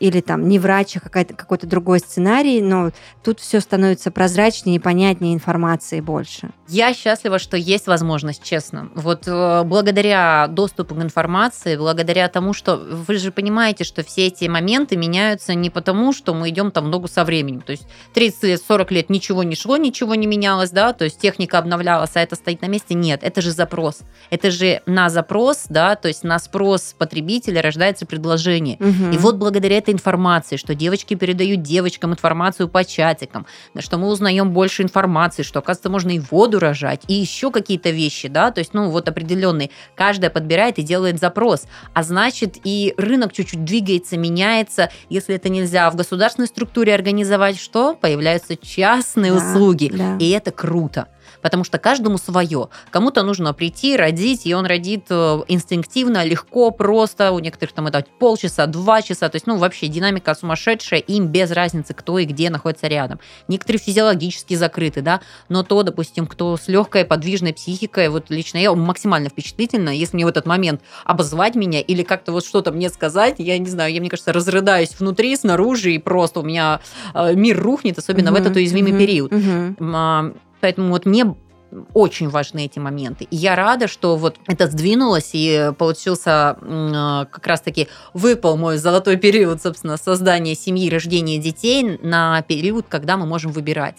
или там не врач, а какой-то другой сценарий, но тут все становится прозрачнее и понятнее информации больше. Я счастлива, что есть возможность, честно. Вот э, благодаря доступу к информации, благодаря тому, что вы же понимаете, что все эти моменты меняются не потому, что мы идем там ногу со временем. То есть 30 лет, 40 лет ничего не шло, ничего не менялось, да, то есть техника обновлялась, а это стоит на месте. Нет, это же запрос. Это же на запрос, да, то есть на спрос потребителя рождается предложение. Угу. И вот благодаря этой информации, что девочки передают девочкам информацию по чатикам, что мы узнаем больше информации, что, оказывается, можно и воду рожать, и еще какие-то вещи, да, то есть, ну, вот определенные. Каждая подбирает и делает запрос. А значит, и рынок чуть-чуть двигается, меняется. Если это нельзя в государственной структуре организовать, что? Появляются частные да, услуги. Да. И это круто потому что каждому свое. Кому-то нужно прийти, родить, и он родит э, инстинктивно, легко, просто. У некоторых там это полчаса, два часа. То есть, ну, вообще динамика сумасшедшая, им без разницы, кто и где находится рядом. Некоторые физиологически закрыты, да, но то, допустим, кто с легкой подвижной психикой, вот лично я максимально впечатлительна, если мне в этот момент обозвать меня или как-то вот что-то мне сказать, я не знаю, я, мне кажется, разрыдаюсь внутри, снаружи, и просто у меня э, мир рухнет, особенно угу, в этот уязвимый угу, период. Угу. Поэтому вот мне очень важны эти моменты. И я рада, что вот это сдвинулось, и получился как раз-таки выпал мой золотой период, собственно, создания семьи, рождения детей на период, когда мы можем выбирать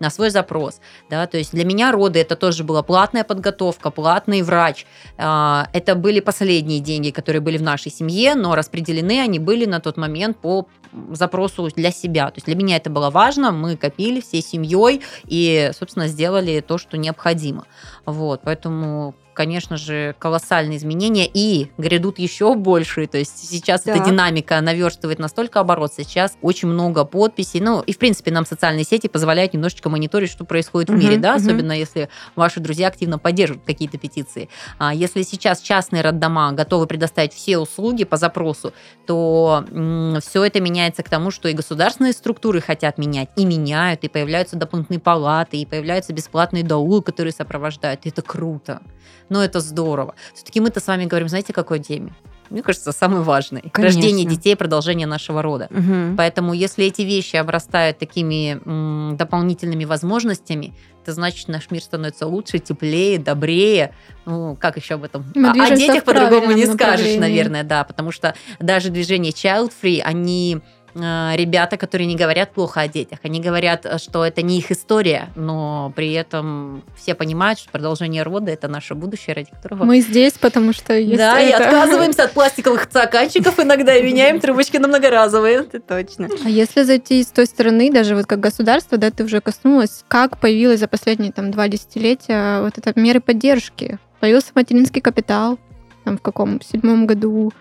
на свой запрос. Да? То есть для меня роды это тоже была платная подготовка, платный врач. А, это были последние деньги, которые были в нашей семье, но распределены они были на тот момент по запросу для себя. То есть для меня это было важно, мы копили всей семьей и, собственно, сделали то, что необходимо. Вот, поэтому конечно же, колоссальные изменения и грядут еще большие. То есть сейчас да. эта динамика наверстывает настолько оборот. Сейчас очень много подписей. Ну, и, в принципе, нам социальные сети позволяют немножечко мониторить, что происходит угу, в мире, да, угу. особенно если ваши друзья активно поддерживают какие-то петиции. А если сейчас частные роддома готовы предоставить все услуги по запросу, то м- все это меняется к тому, что и государственные структуры хотят менять, и меняют, и появляются дополнительные палаты, и появляются бесплатные даулы, которые сопровождают. И это круто но это здорово. Все-таки мы-то с вами говорим, знаете, какой теме? Мне кажется, самый важный. Конечно. Рождение детей, продолжение нашего рода. Угу. Поэтому, если эти вещи обрастают такими м, дополнительными возможностями, это значит, наш мир становится лучше, теплее, добрее. Ну, как еще об этом? Мы а, о детях по-другому не скажешь, наверное, да. Потому что даже движение Child Free, они ребята, которые не говорят плохо о детях. Они говорят, что это не их история, но при этом все понимают, что продолжение рода это наше будущее, ради которого... Мы здесь, потому что есть Да, это. и отказываемся от пластиковых стаканчиков иногда и меняем трубочки на многоразовые. Это точно. А если зайти с той стороны, даже вот как государство, да, ты уже коснулась, как появилась за последние там два десятилетия вот это меры поддержки? Появился материнский капитал, там в каком седьмом году,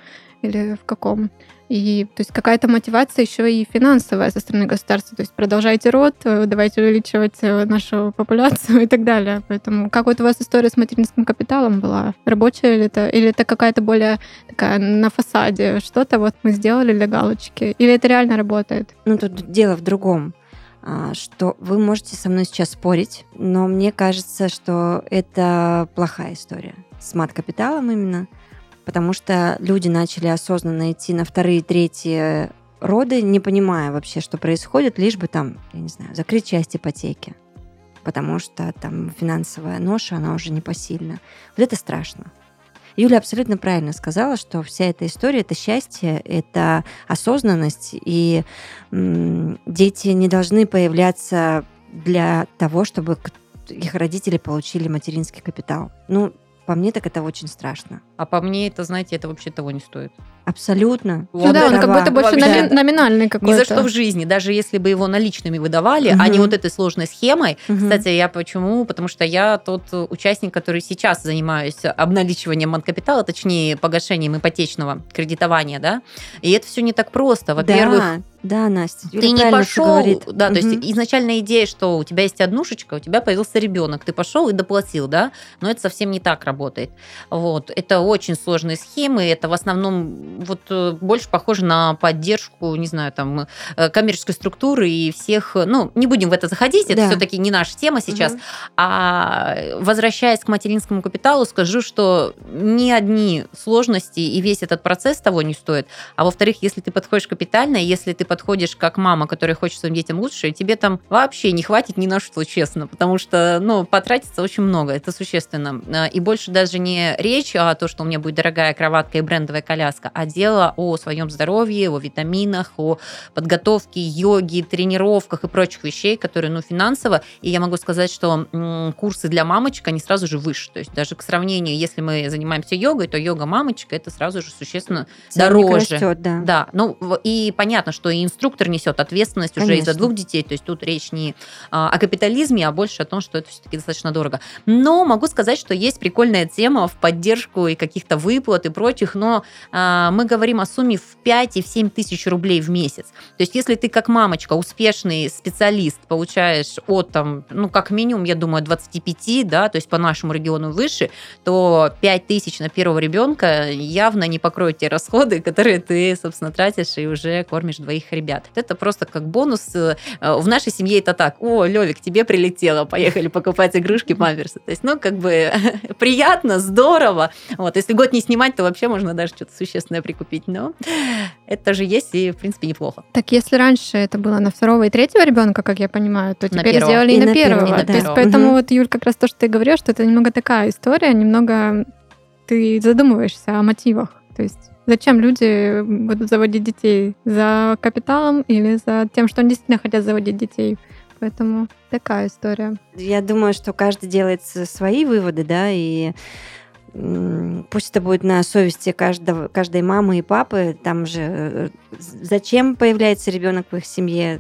или в каком. И то есть какая-то мотивация еще и финансовая со стороны государства. То есть продолжайте род, э, давайте увеличивать э, нашу популяцию и так далее. Поэтому как вот у вас история с материнским капиталом была? Рабочая или это? Или это какая-то более такая на фасаде? Что-то вот мы сделали для галочки? Или это реально работает? Ну, тут дело в другом а, что вы можете со мной сейчас спорить, но мне кажется, что это плохая история с мат-капиталом именно, потому что люди начали осознанно идти на вторые, третьи роды, не понимая вообще, что происходит, лишь бы там, я не знаю, закрыть часть ипотеки, потому что там финансовая ноша, она уже непосильна. Вот это страшно. Юля абсолютно правильно сказала, что вся эта история — это счастье, это осознанность, и м, дети не должны появляться для того, чтобы их родители получили материнский капитал. Ну, по мне, так это очень страшно. А по мне, это, знаете, это вообще того не стоит. Абсолютно. Ну да, он как будто больше номи- номинальный какой-то. Ни за что в жизни, даже если бы его наличными выдавали, угу. а не вот этой сложной схемой. Угу. Кстати, я почему? Потому что я тот участник, который сейчас занимаюсь обналичиванием манкапитала, точнее, погашением ипотечного кредитования, да, и это все не так просто. Во-первых, да. Да, Настя, Юля ты не пошел, да, угу. то есть изначальная идея, что у тебя есть однушечка, у тебя появился ребенок, ты пошел и доплатил, да, но это совсем не так работает. Вот, это очень сложные схемы, это в основном вот э, больше похоже на поддержку, не знаю, там э, коммерческой структуры и всех, ну, не будем в это заходить, это да. все-таки не наша тема сейчас. Угу. А возвращаясь к материнскому капиталу, скажу, что ни одни сложности и весь этот процесс того не стоит. А во-вторых, если ты подходишь капитально, если ты подходишь как мама, которая хочет своим детям лучше, тебе там вообще не хватит ни на что, честно, потому что, ну, потратится очень много, это существенно. А, и больше даже не речь о том, что у меня будет дорогая кроватка и брендовая коляска, а дело о своем здоровье, о витаминах, о подготовке, йоге, тренировках и прочих вещей, которые, ну, финансово. И я могу сказать, что м, курсы для мамочек, они сразу же выше. То есть даже к сравнению, если мы занимаемся йогой, то йога мамочка это сразу же существенно Ценник дороже. Растет, да. да. Ну, и понятно, что и инструктор несет ответственность Конечно. уже из-за двух детей. То есть тут речь не а, о капитализме, а больше о том, что это все-таки достаточно дорого. Но могу сказать, что есть прикольная тема в поддержку и каких-то выплат и прочих, но а, мы говорим о сумме в 5 и в 7 тысяч рублей в месяц. То есть если ты как мамочка, успешный специалист, получаешь от, там, ну, как минимум, я думаю, 25, да, то есть по нашему региону выше, то 5 тысяч на первого ребенка явно не покроют те расходы, которые ты, собственно, тратишь и уже кормишь двоих ребят. Это просто как бонус. Э, в нашей семье это так. О, Левик, тебе прилетело, поехали покупать игрушки, памперсы. То есть, ну, как бы приятно, здорово. Вот, если год не снимать, то вообще можно даже что-то существенное прикупить. Но это же есть и, в принципе, неплохо. Так если раньше это было на второго и третьего ребенка, как я понимаю, то теперь на сделали и, и на, на первого. первого. То есть, поэтому угу. вот, Юль, как раз то, что ты говоришь, что это немного такая история, немного ты задумываешься о мотивах. То есть Зачем люди будут заводить детей? За капиталом или за тем, что они действительно хотят заводить детей? Поэтому такая история. Я думаю, что каждый делает свои выводы, да, и пусть это будет на совести каждого, каждой мамы и папы, там же э, зачем появляется ребенок в их семье,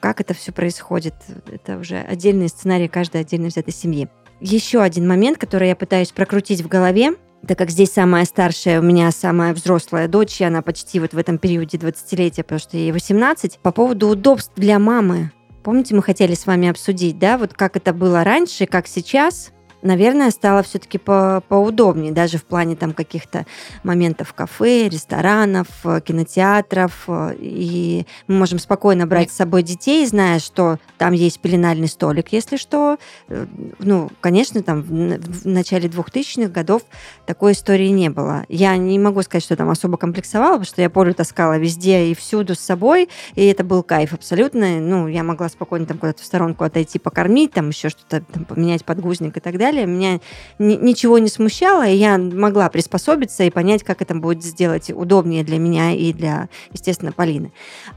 как это все происходит, это уже отдельный сценарий каждой отдельно взятой семьи. Еще один момент, который я пытаюсь прокрутить в голове, так как здесь самая старшая, у меня самая взрослая дочь, и она почти вот в этом периоде 20-летия, потому что ей 18, по поводу удобств для мамы. Помните, мы хотели с вами обсудить, да, вот как это было раньше, как сейчас, наверное, стало все-таки по поудобнее, даже в плане там каких-то моментов кафе, ресторанов, э, кинотеатров. Э, и мы можем спокойно брать с собой детей, зная, что там есть пеленальный столик, если что. Э, ну, конечно, там в начале 2000-х годов такой истории не было. Я не могу сказать, что там особо комплексовала, потому что я Полю таскала везде и всюду с собой, и это был кайф абсолютно. Ну, я могла спокойно там куда-то в сторонку отойти покормить, там еще что-то там, поменять подгузник и так далее далее, меня ничего не смущало, и я могла приспособиться и понять, как это будет сделать удобнее для меня и для, естественно, Полины.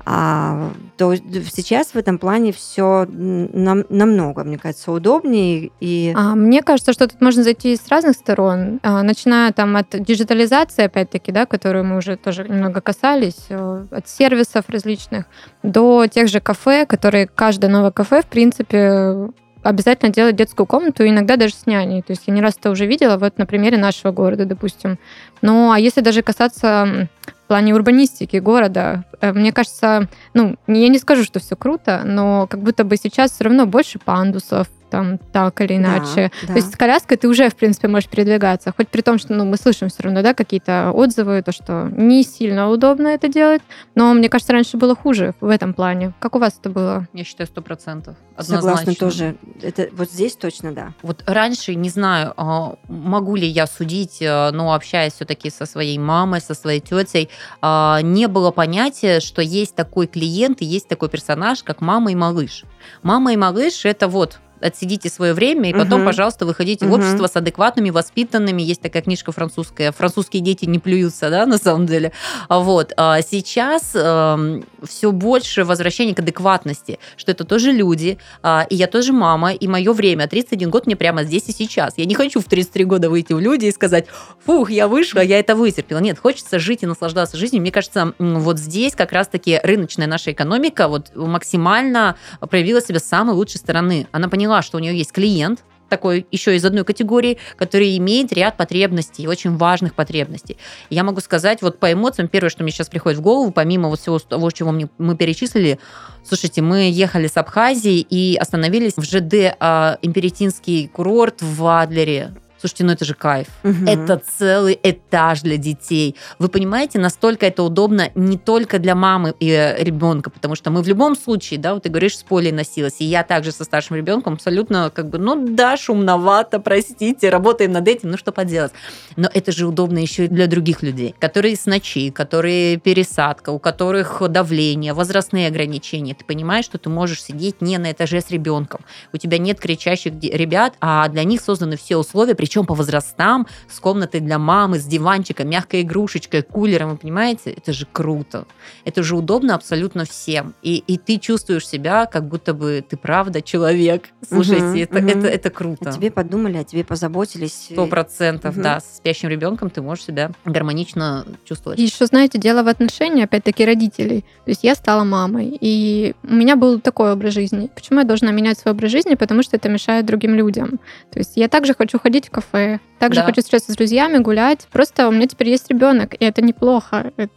А, то сейчас в этом плане все нам, намного, мне кажется, удобнее. И... А, мне кажется, что тут можно зайти с разных сторон, а, начиная там от диджитализации, опять-таки, да, которую мы уже тоже немного касались, э, от сервисов различных, до тех же кафе, которые каждое новое кафе, в принципе, обязательно делать детскую комнату, иногда даже с няней. То есть я не раз это уже видела, вот на примере нашего города, допустим. Ну, а если даже касаться в плане урбанистики города, э, мне кажется, ну, я не скажу, что все круто, но как будто бы сейчас все равно больше пандусов, там так или иначе. Да, да. То есть с коляской ты уже, в принципе, можешь передвигаться. Хоть при том, что ну, мы слышим все равно да, какие-то отзывы, то, что не сильно удобно это делать. Но мне кажется, раньше было хуже в этом плане. Как у вас это было? Я считаю, сто процентов. Согласна тоже. Это, вот здесь точно да. Вот раньше, не знаю, а, могу ли я судить, э, но общаясь все-таки со своей мамой, со своей тетей, а, не было понятия, что есть такой клиент и есть такой персонаж, как мама и малыш. Мама и малыш это вот отсидите свое время, и потом, угу. пожалуйста, выходите угу. в общество с адекватными, воспитанными. Есть такая книжка французская «Французские дети не плюются», да, на самом деле. Вот. А сейчас э, эм, все больше возвращение к адекватности, что это тоже люди, э, и я тоже мама, и мое время, 31 год мне прямо здесь и сейчас. Я не хочу в 33 года выйти в люди и сказать, фух, я вышла, я это вытерпела. Нет, хочется жить и наслаждаться жизнью. Мне кажется, вот здесь как раз-таки рыночная наша экономика вот максимально проявила себя с самой лучшей стороны. Она поняла, поняла, что у нее есть клиент, такой еще из одной категории, который имеет ряд потребностей, очень важных потребностей. Я могу сказать, вот по эмоциям, первое, что мне сейчас приходит в голову, помимо вот всего того, чего мы перечислили, слушайте, мы ехали с Абхазии и остановились в ЖД а, Имперетинский курорт в Адлере. Слушайте, ну это же кайф. Угу. Это целый этаж для детей. Вы понимаете, настолько это удобно не только для мамы и э, ребенка, потому что мы в любом случае, да, вот ты говоришь, с полей носилась, и я также со старшим ребенком абсолютно как бы, ну да, шумновато, простите, работаем над этим, ну что поделать. Но это же удобно еще и для других людей, которые с ночи, которые пересадка, у которых давление, возрастные ограничения. Ты понимаешь, что ты можешь сидеть не на этаже с ребенком. У тебя нет кричащих ребят, а для них созданы все условия, причем по возрастам, с комнатой для мамы, с диванчиком, мягкой игрушечкой, кулером, вы понимаете? Это же круто. Это же удобно абсолютно всем. И, и ты чувствуешь себя, как будто бы ты правда человек. Слушайте, угу, это, угу. Это, это круто. О тебе подумали, о тебе позаботились. Сто процентов, угу. да. С спящим ребенком ты можешь себя гармонично чувствовать. И еще, знаете, дело в отношении, опять-таки, родителей. То есть я стала мамой, и у меня был такой образ жизни. Почему я должна менять свой образ жизни? Потому что это мешает другим людям. То есть я также хочу ходить в кафе, кафе. Также да. хочу встречаться с друзьями, гулять. Просто у меня теперь есть ребенок, и это неплохо. Это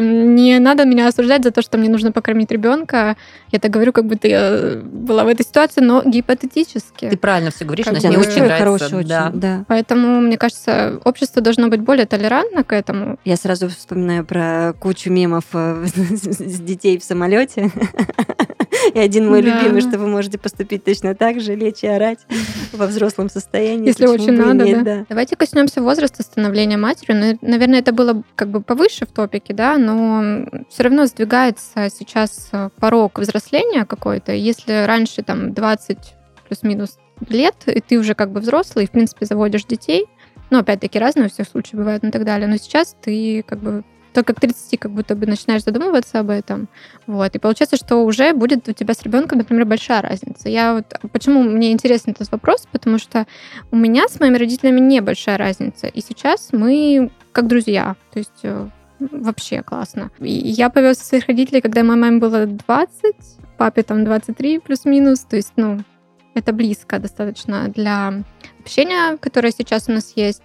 не надо меня осуждать за то, что мне нужно покормить ребенка. Я так говорю, как будто я была в этой ситуации, но гипотетически. Ты правильно все говоришь, как мне очень нравится. Хороший, да. Очень, да. Поэтому, мне кажется, общество должно быть более толерантно к этому. Я сразу вспоминаю про кучу мемов э, с детей в самолете. И один мой да. любимый, что вы можете поступить точно так же, лечь и орать во взрослом состоянии. Если очень надо, нет, да. да. Давайте коснемся возраста становления матерью. Ну, наверное, это было как бы повыше в топике, да, но все равно сдвигается сейчас э, порог взросления какой-то. Если раньше там 20 плюс-минус лет, и ты уже как бы взрослый, и, в принципе, заводишь детей, ну, опять-таки, разные у всех случаи бывают и так далее, но сейчас ты как бы только к 30 как будто бы начинаешь задумываться об этом. Вот. И получается, что уже будет у тебя с ребенком, например, большая разница. Я вот почему мне интересен этот вопрос, потому что у меня с моими родителями небольшая разница. И сейчас мы как друзья. То есть э, вообще классно. И я повез своих родителей, когда моей маме было 20, папе там 23 плюс-минус. То есть, ну, это близко достаточно для общения, которое сейчас у нас есть.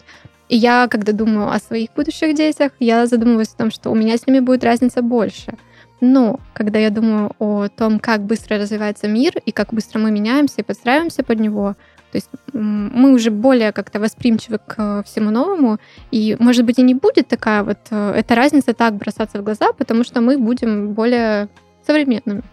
И я, когда думаю о своих будущих детях, я задумываюсь о том, что у меня с ними будет разница больше. Но когда я думаю о том, как быстро развивается мир и как быстро мы меняемся и подстраиваемся под него, то есть мы уже более как-то восприимчивы к всему новому, и, может быть, и не будет такая вот э, эта разница так бросаться в глаза, потому что мы будем более современными.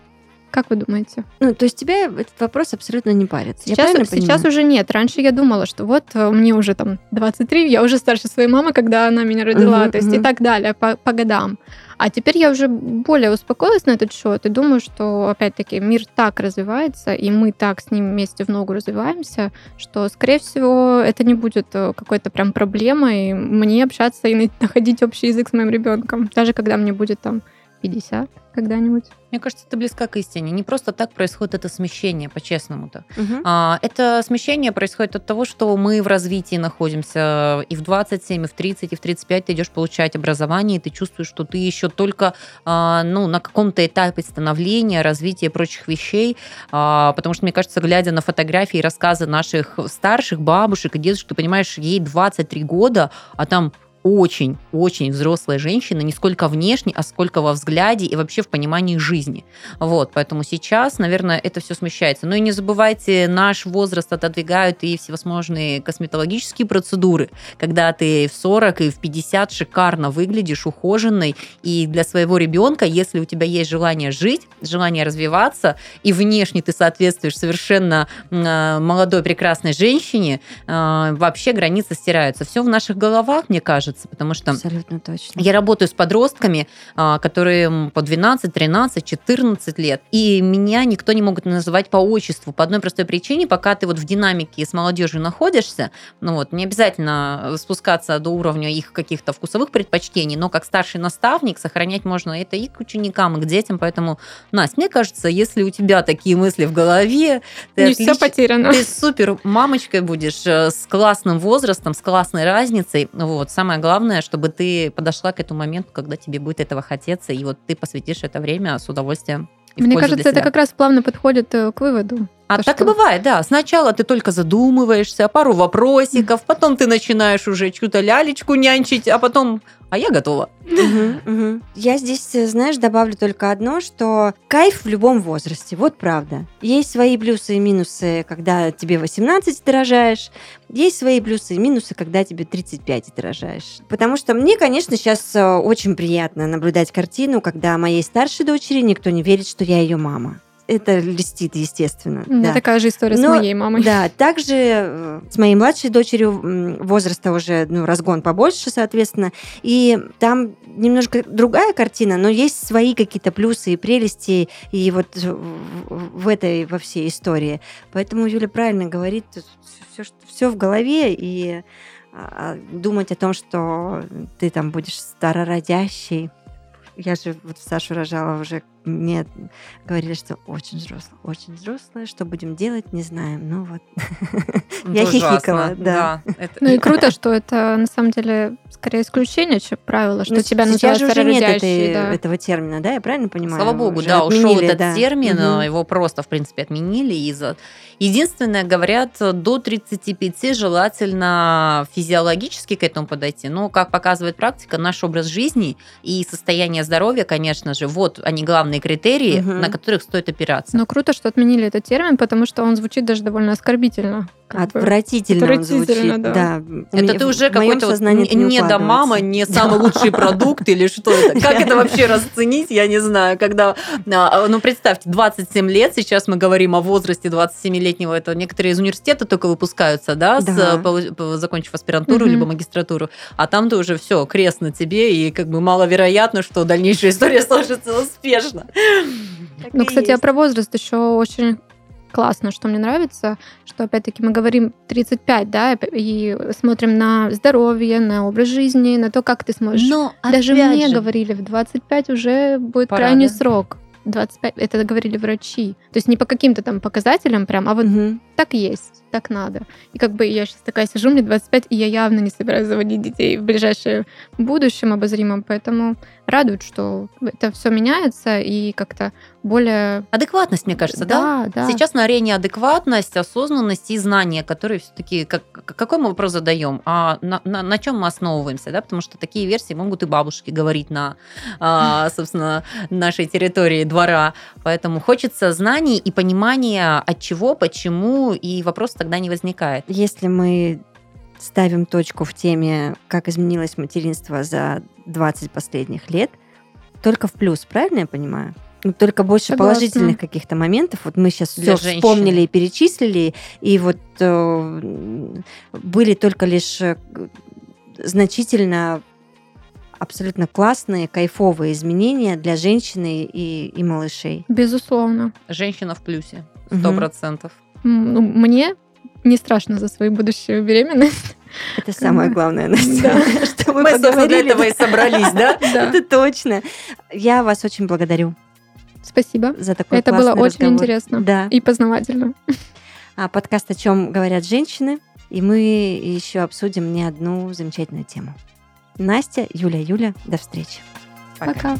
Как вы думаете? Ну, то есть тебя этот вопрос абсолютно не парит. Сейчас, сейчас уже нет. Раньше я думала, что вот э, мне уже там 23, я уже старше своей мамы, когда она меня родила, угу, то есть угу. и так далее по, по годам. А теперь я уже более успокоилась на этот счет и думаю, что, опять-таки, мир так развивается, и мы так с ним вместе в ногу развиваемся, что, скорее всего, это не будет э, какой-то прям проблемой мне общаться и находить общий язык с моим ребенком, даже когда мне будет там 50 когда-нибудь. Мне кажется, это близко к истине. Не просто так происходит это смещение, по-честному-то. Мгм. А, Это смещение происходит от того, что мы в развитии находимся. И в 27, и в 30, и в 35 ты идешь получать образование, и ты чувствуешь, что ты еще только а, ну, на каком-то этапе становления, развития прочих вещей. А, Потому что, мне кажется, глядя на фотографии и рассказы наших старших бабушек и дедушек, ты понимаешь, ей 23 года, а там очень-очень взрослая женщина, не сколько внешне, а сколько во взгляде и вообще в понимании жизни. Вот, поэтому сейчас, наверное, это все смещается. Ну и не забывайте, наш возраст отодвигают и всевозможные косметологические процедуры, когда ты в 40 и в 50 шикарно выглядишь, ухоженной, и для своего ребенка, если у тебя есть желание жить, желание развиваться, и внешне ты соответствуешь совершенно э, молодой прекрасной женщине, э, вообще границы стираются. Все в наших головах, мне кажется, потому что Абсолютно точно. я работаю с подростками, а, которые по 12, 13, 14 лет, и меня никто не могут называть по отчеству по одной простой причине, пока ты вот в динамике с молодежью находишься, ну вот, не обязательно спускаться до уровня их каких-то вкусовых предпочтений, но как старший наставник сохранять можно это и к ученикам, и к детям, поэтому, Настя, мне кажется, если у тебя такие мысли в голове, ты, Не все отлич- потеряно. ты супер мамочкой будешь э, с классным возрастом, с классной разницей. Вот. Самое главное, чтобы ты подошла к этому моменту, когда тебе будет этого хотеться, и вот ты посвятишь это время с удовольствием. Мне кажется, это как раз плавно подходит э, к выводу. А то, так что- и бывает, да. Сначала ты только задумываешься, пару вопросиков, потом ты начинаешь уже чью-то лялечку нянчить, а потом, а я готова. Я здесь, э, знаешь, добавлю только одно, что кайф в любом возрасте, вот правда. Есть свои плюсы и минусы, когда тебе 18 ты рожаешь, есть свои плюсы и минусы, когда тебе 35 ты рожаешь. Потому что мне, конечно, сейчас очень приятно наблюдать картину, когда моей старшей дочери никто не верит, что я ее мама. Это льстит, естественно. У меня да. такая же история с Но- моей мамой. Да, также э, с моей младшей дочерью возраста уже ну, разгон побольше, соответственно. И там немножко другая картина, но есть свои какие-то плюсы и прелести и вот в, этой, во всей истории. Поэтому Юля правильно говорит, все, все в голове и а, думать о том, что ты там будешь старородящей. Я же вот Сашу рожала уже, мне говорили, что очень взрослая, очень взрослая, что будем делать, не знаем. Ну вот. Я хихикала, да. Ну и круто, что это на самом деле скорее исключение, чем правило, что Ну, тебя сейчас называют же уже нет этого термина, да? Я правильно понимаю? Слава богу, да, ушел этот термин, его просто, в принципе, отменили. Из-за... Единственное, говорят, до 35 желательно физиологически к этому подойти. Но, как показывает практика, наш образ жизни и состояние здоровья, конечно же, вот они главные критерии, Мгм. на которых стоит опираться. Но круто, что отменили этот термин, потому что он звучит даже довольно оскорбительно. Отвратительно, Отвратительно, звучит. да. Да. Это ты уже какой-то вот не, не до мама, не самый лучший продукт или что это? Как это вообще расценить, я не знаю. Когда, а, ну представьте, 27 лет, сейчас мы говорим о возрасте 27-летнего, это некоторые из университета только выпускаются, да, по- закончив аспирантуру Мгм. либо магистратуру, а там ты уже все, крест на тебе, и как бы маловероятно, что дальнейшая история сложится успешно. Ну, кстати, а про возраст еще очень классно, что мне нравится, что опять-таки мы говорим 35, да, и смотрим на здоровье, на образ жизни, на то, как ты сможешь. Но Даже мне же, говорили, в 25 уже будет Пора, крайний да? срок. 25, это говорили врачи. То есть не по каким-то там показателям прям, а вот Мгм. так есть, так надо. И как бы я сейчас такая сижу, мне 25, и я явно не собираюсь заводить детей в ближайшем будущем обозримом, поэтому радует, что это все меняется и как-то более... Адекватность, мне кажется, да? да. Сейчас на арене адекватность, осознанность и знания, которые все-таки как, какой мы вопрос задаем, а на, на, чем мы основываемся, да? Потому что такие версии могут и бабушки говорить на, а, собственно, нашей территории двора. Поэтому хочется знаний и понимания, от чего, почему, и вопрос тогда не возникает. Если мы ставим точку в теме, как изменилось материнство за 20 последних лет, только в плюс, правильно я понимаю? Ну, Только больше Согласна. положительных каких-то моментов. Вот мы сейчас Для все женщины. вспомнили и перечислили, и вот э, были только лишь э, значительно абсолютно классные, кайфовые изменения для женщины и, и малышей. Безусловно. Женщина в плюсе, сто процентов. Ну, мне не страшно за свою будущую беременность. Это самое главное, Настя, Да. что мы Мы, собственно, для этого и собрались, да? Да. Это точно. Я вас очень благодарю Спасибо. за такой Это было классный очень разговор. интересно Да. и познавательно. А подкаст о чем говорят женщины, и мы еще обсудим не одну замечательную тему. Настя, Юля, Юля, до встречи. Пока. Пока.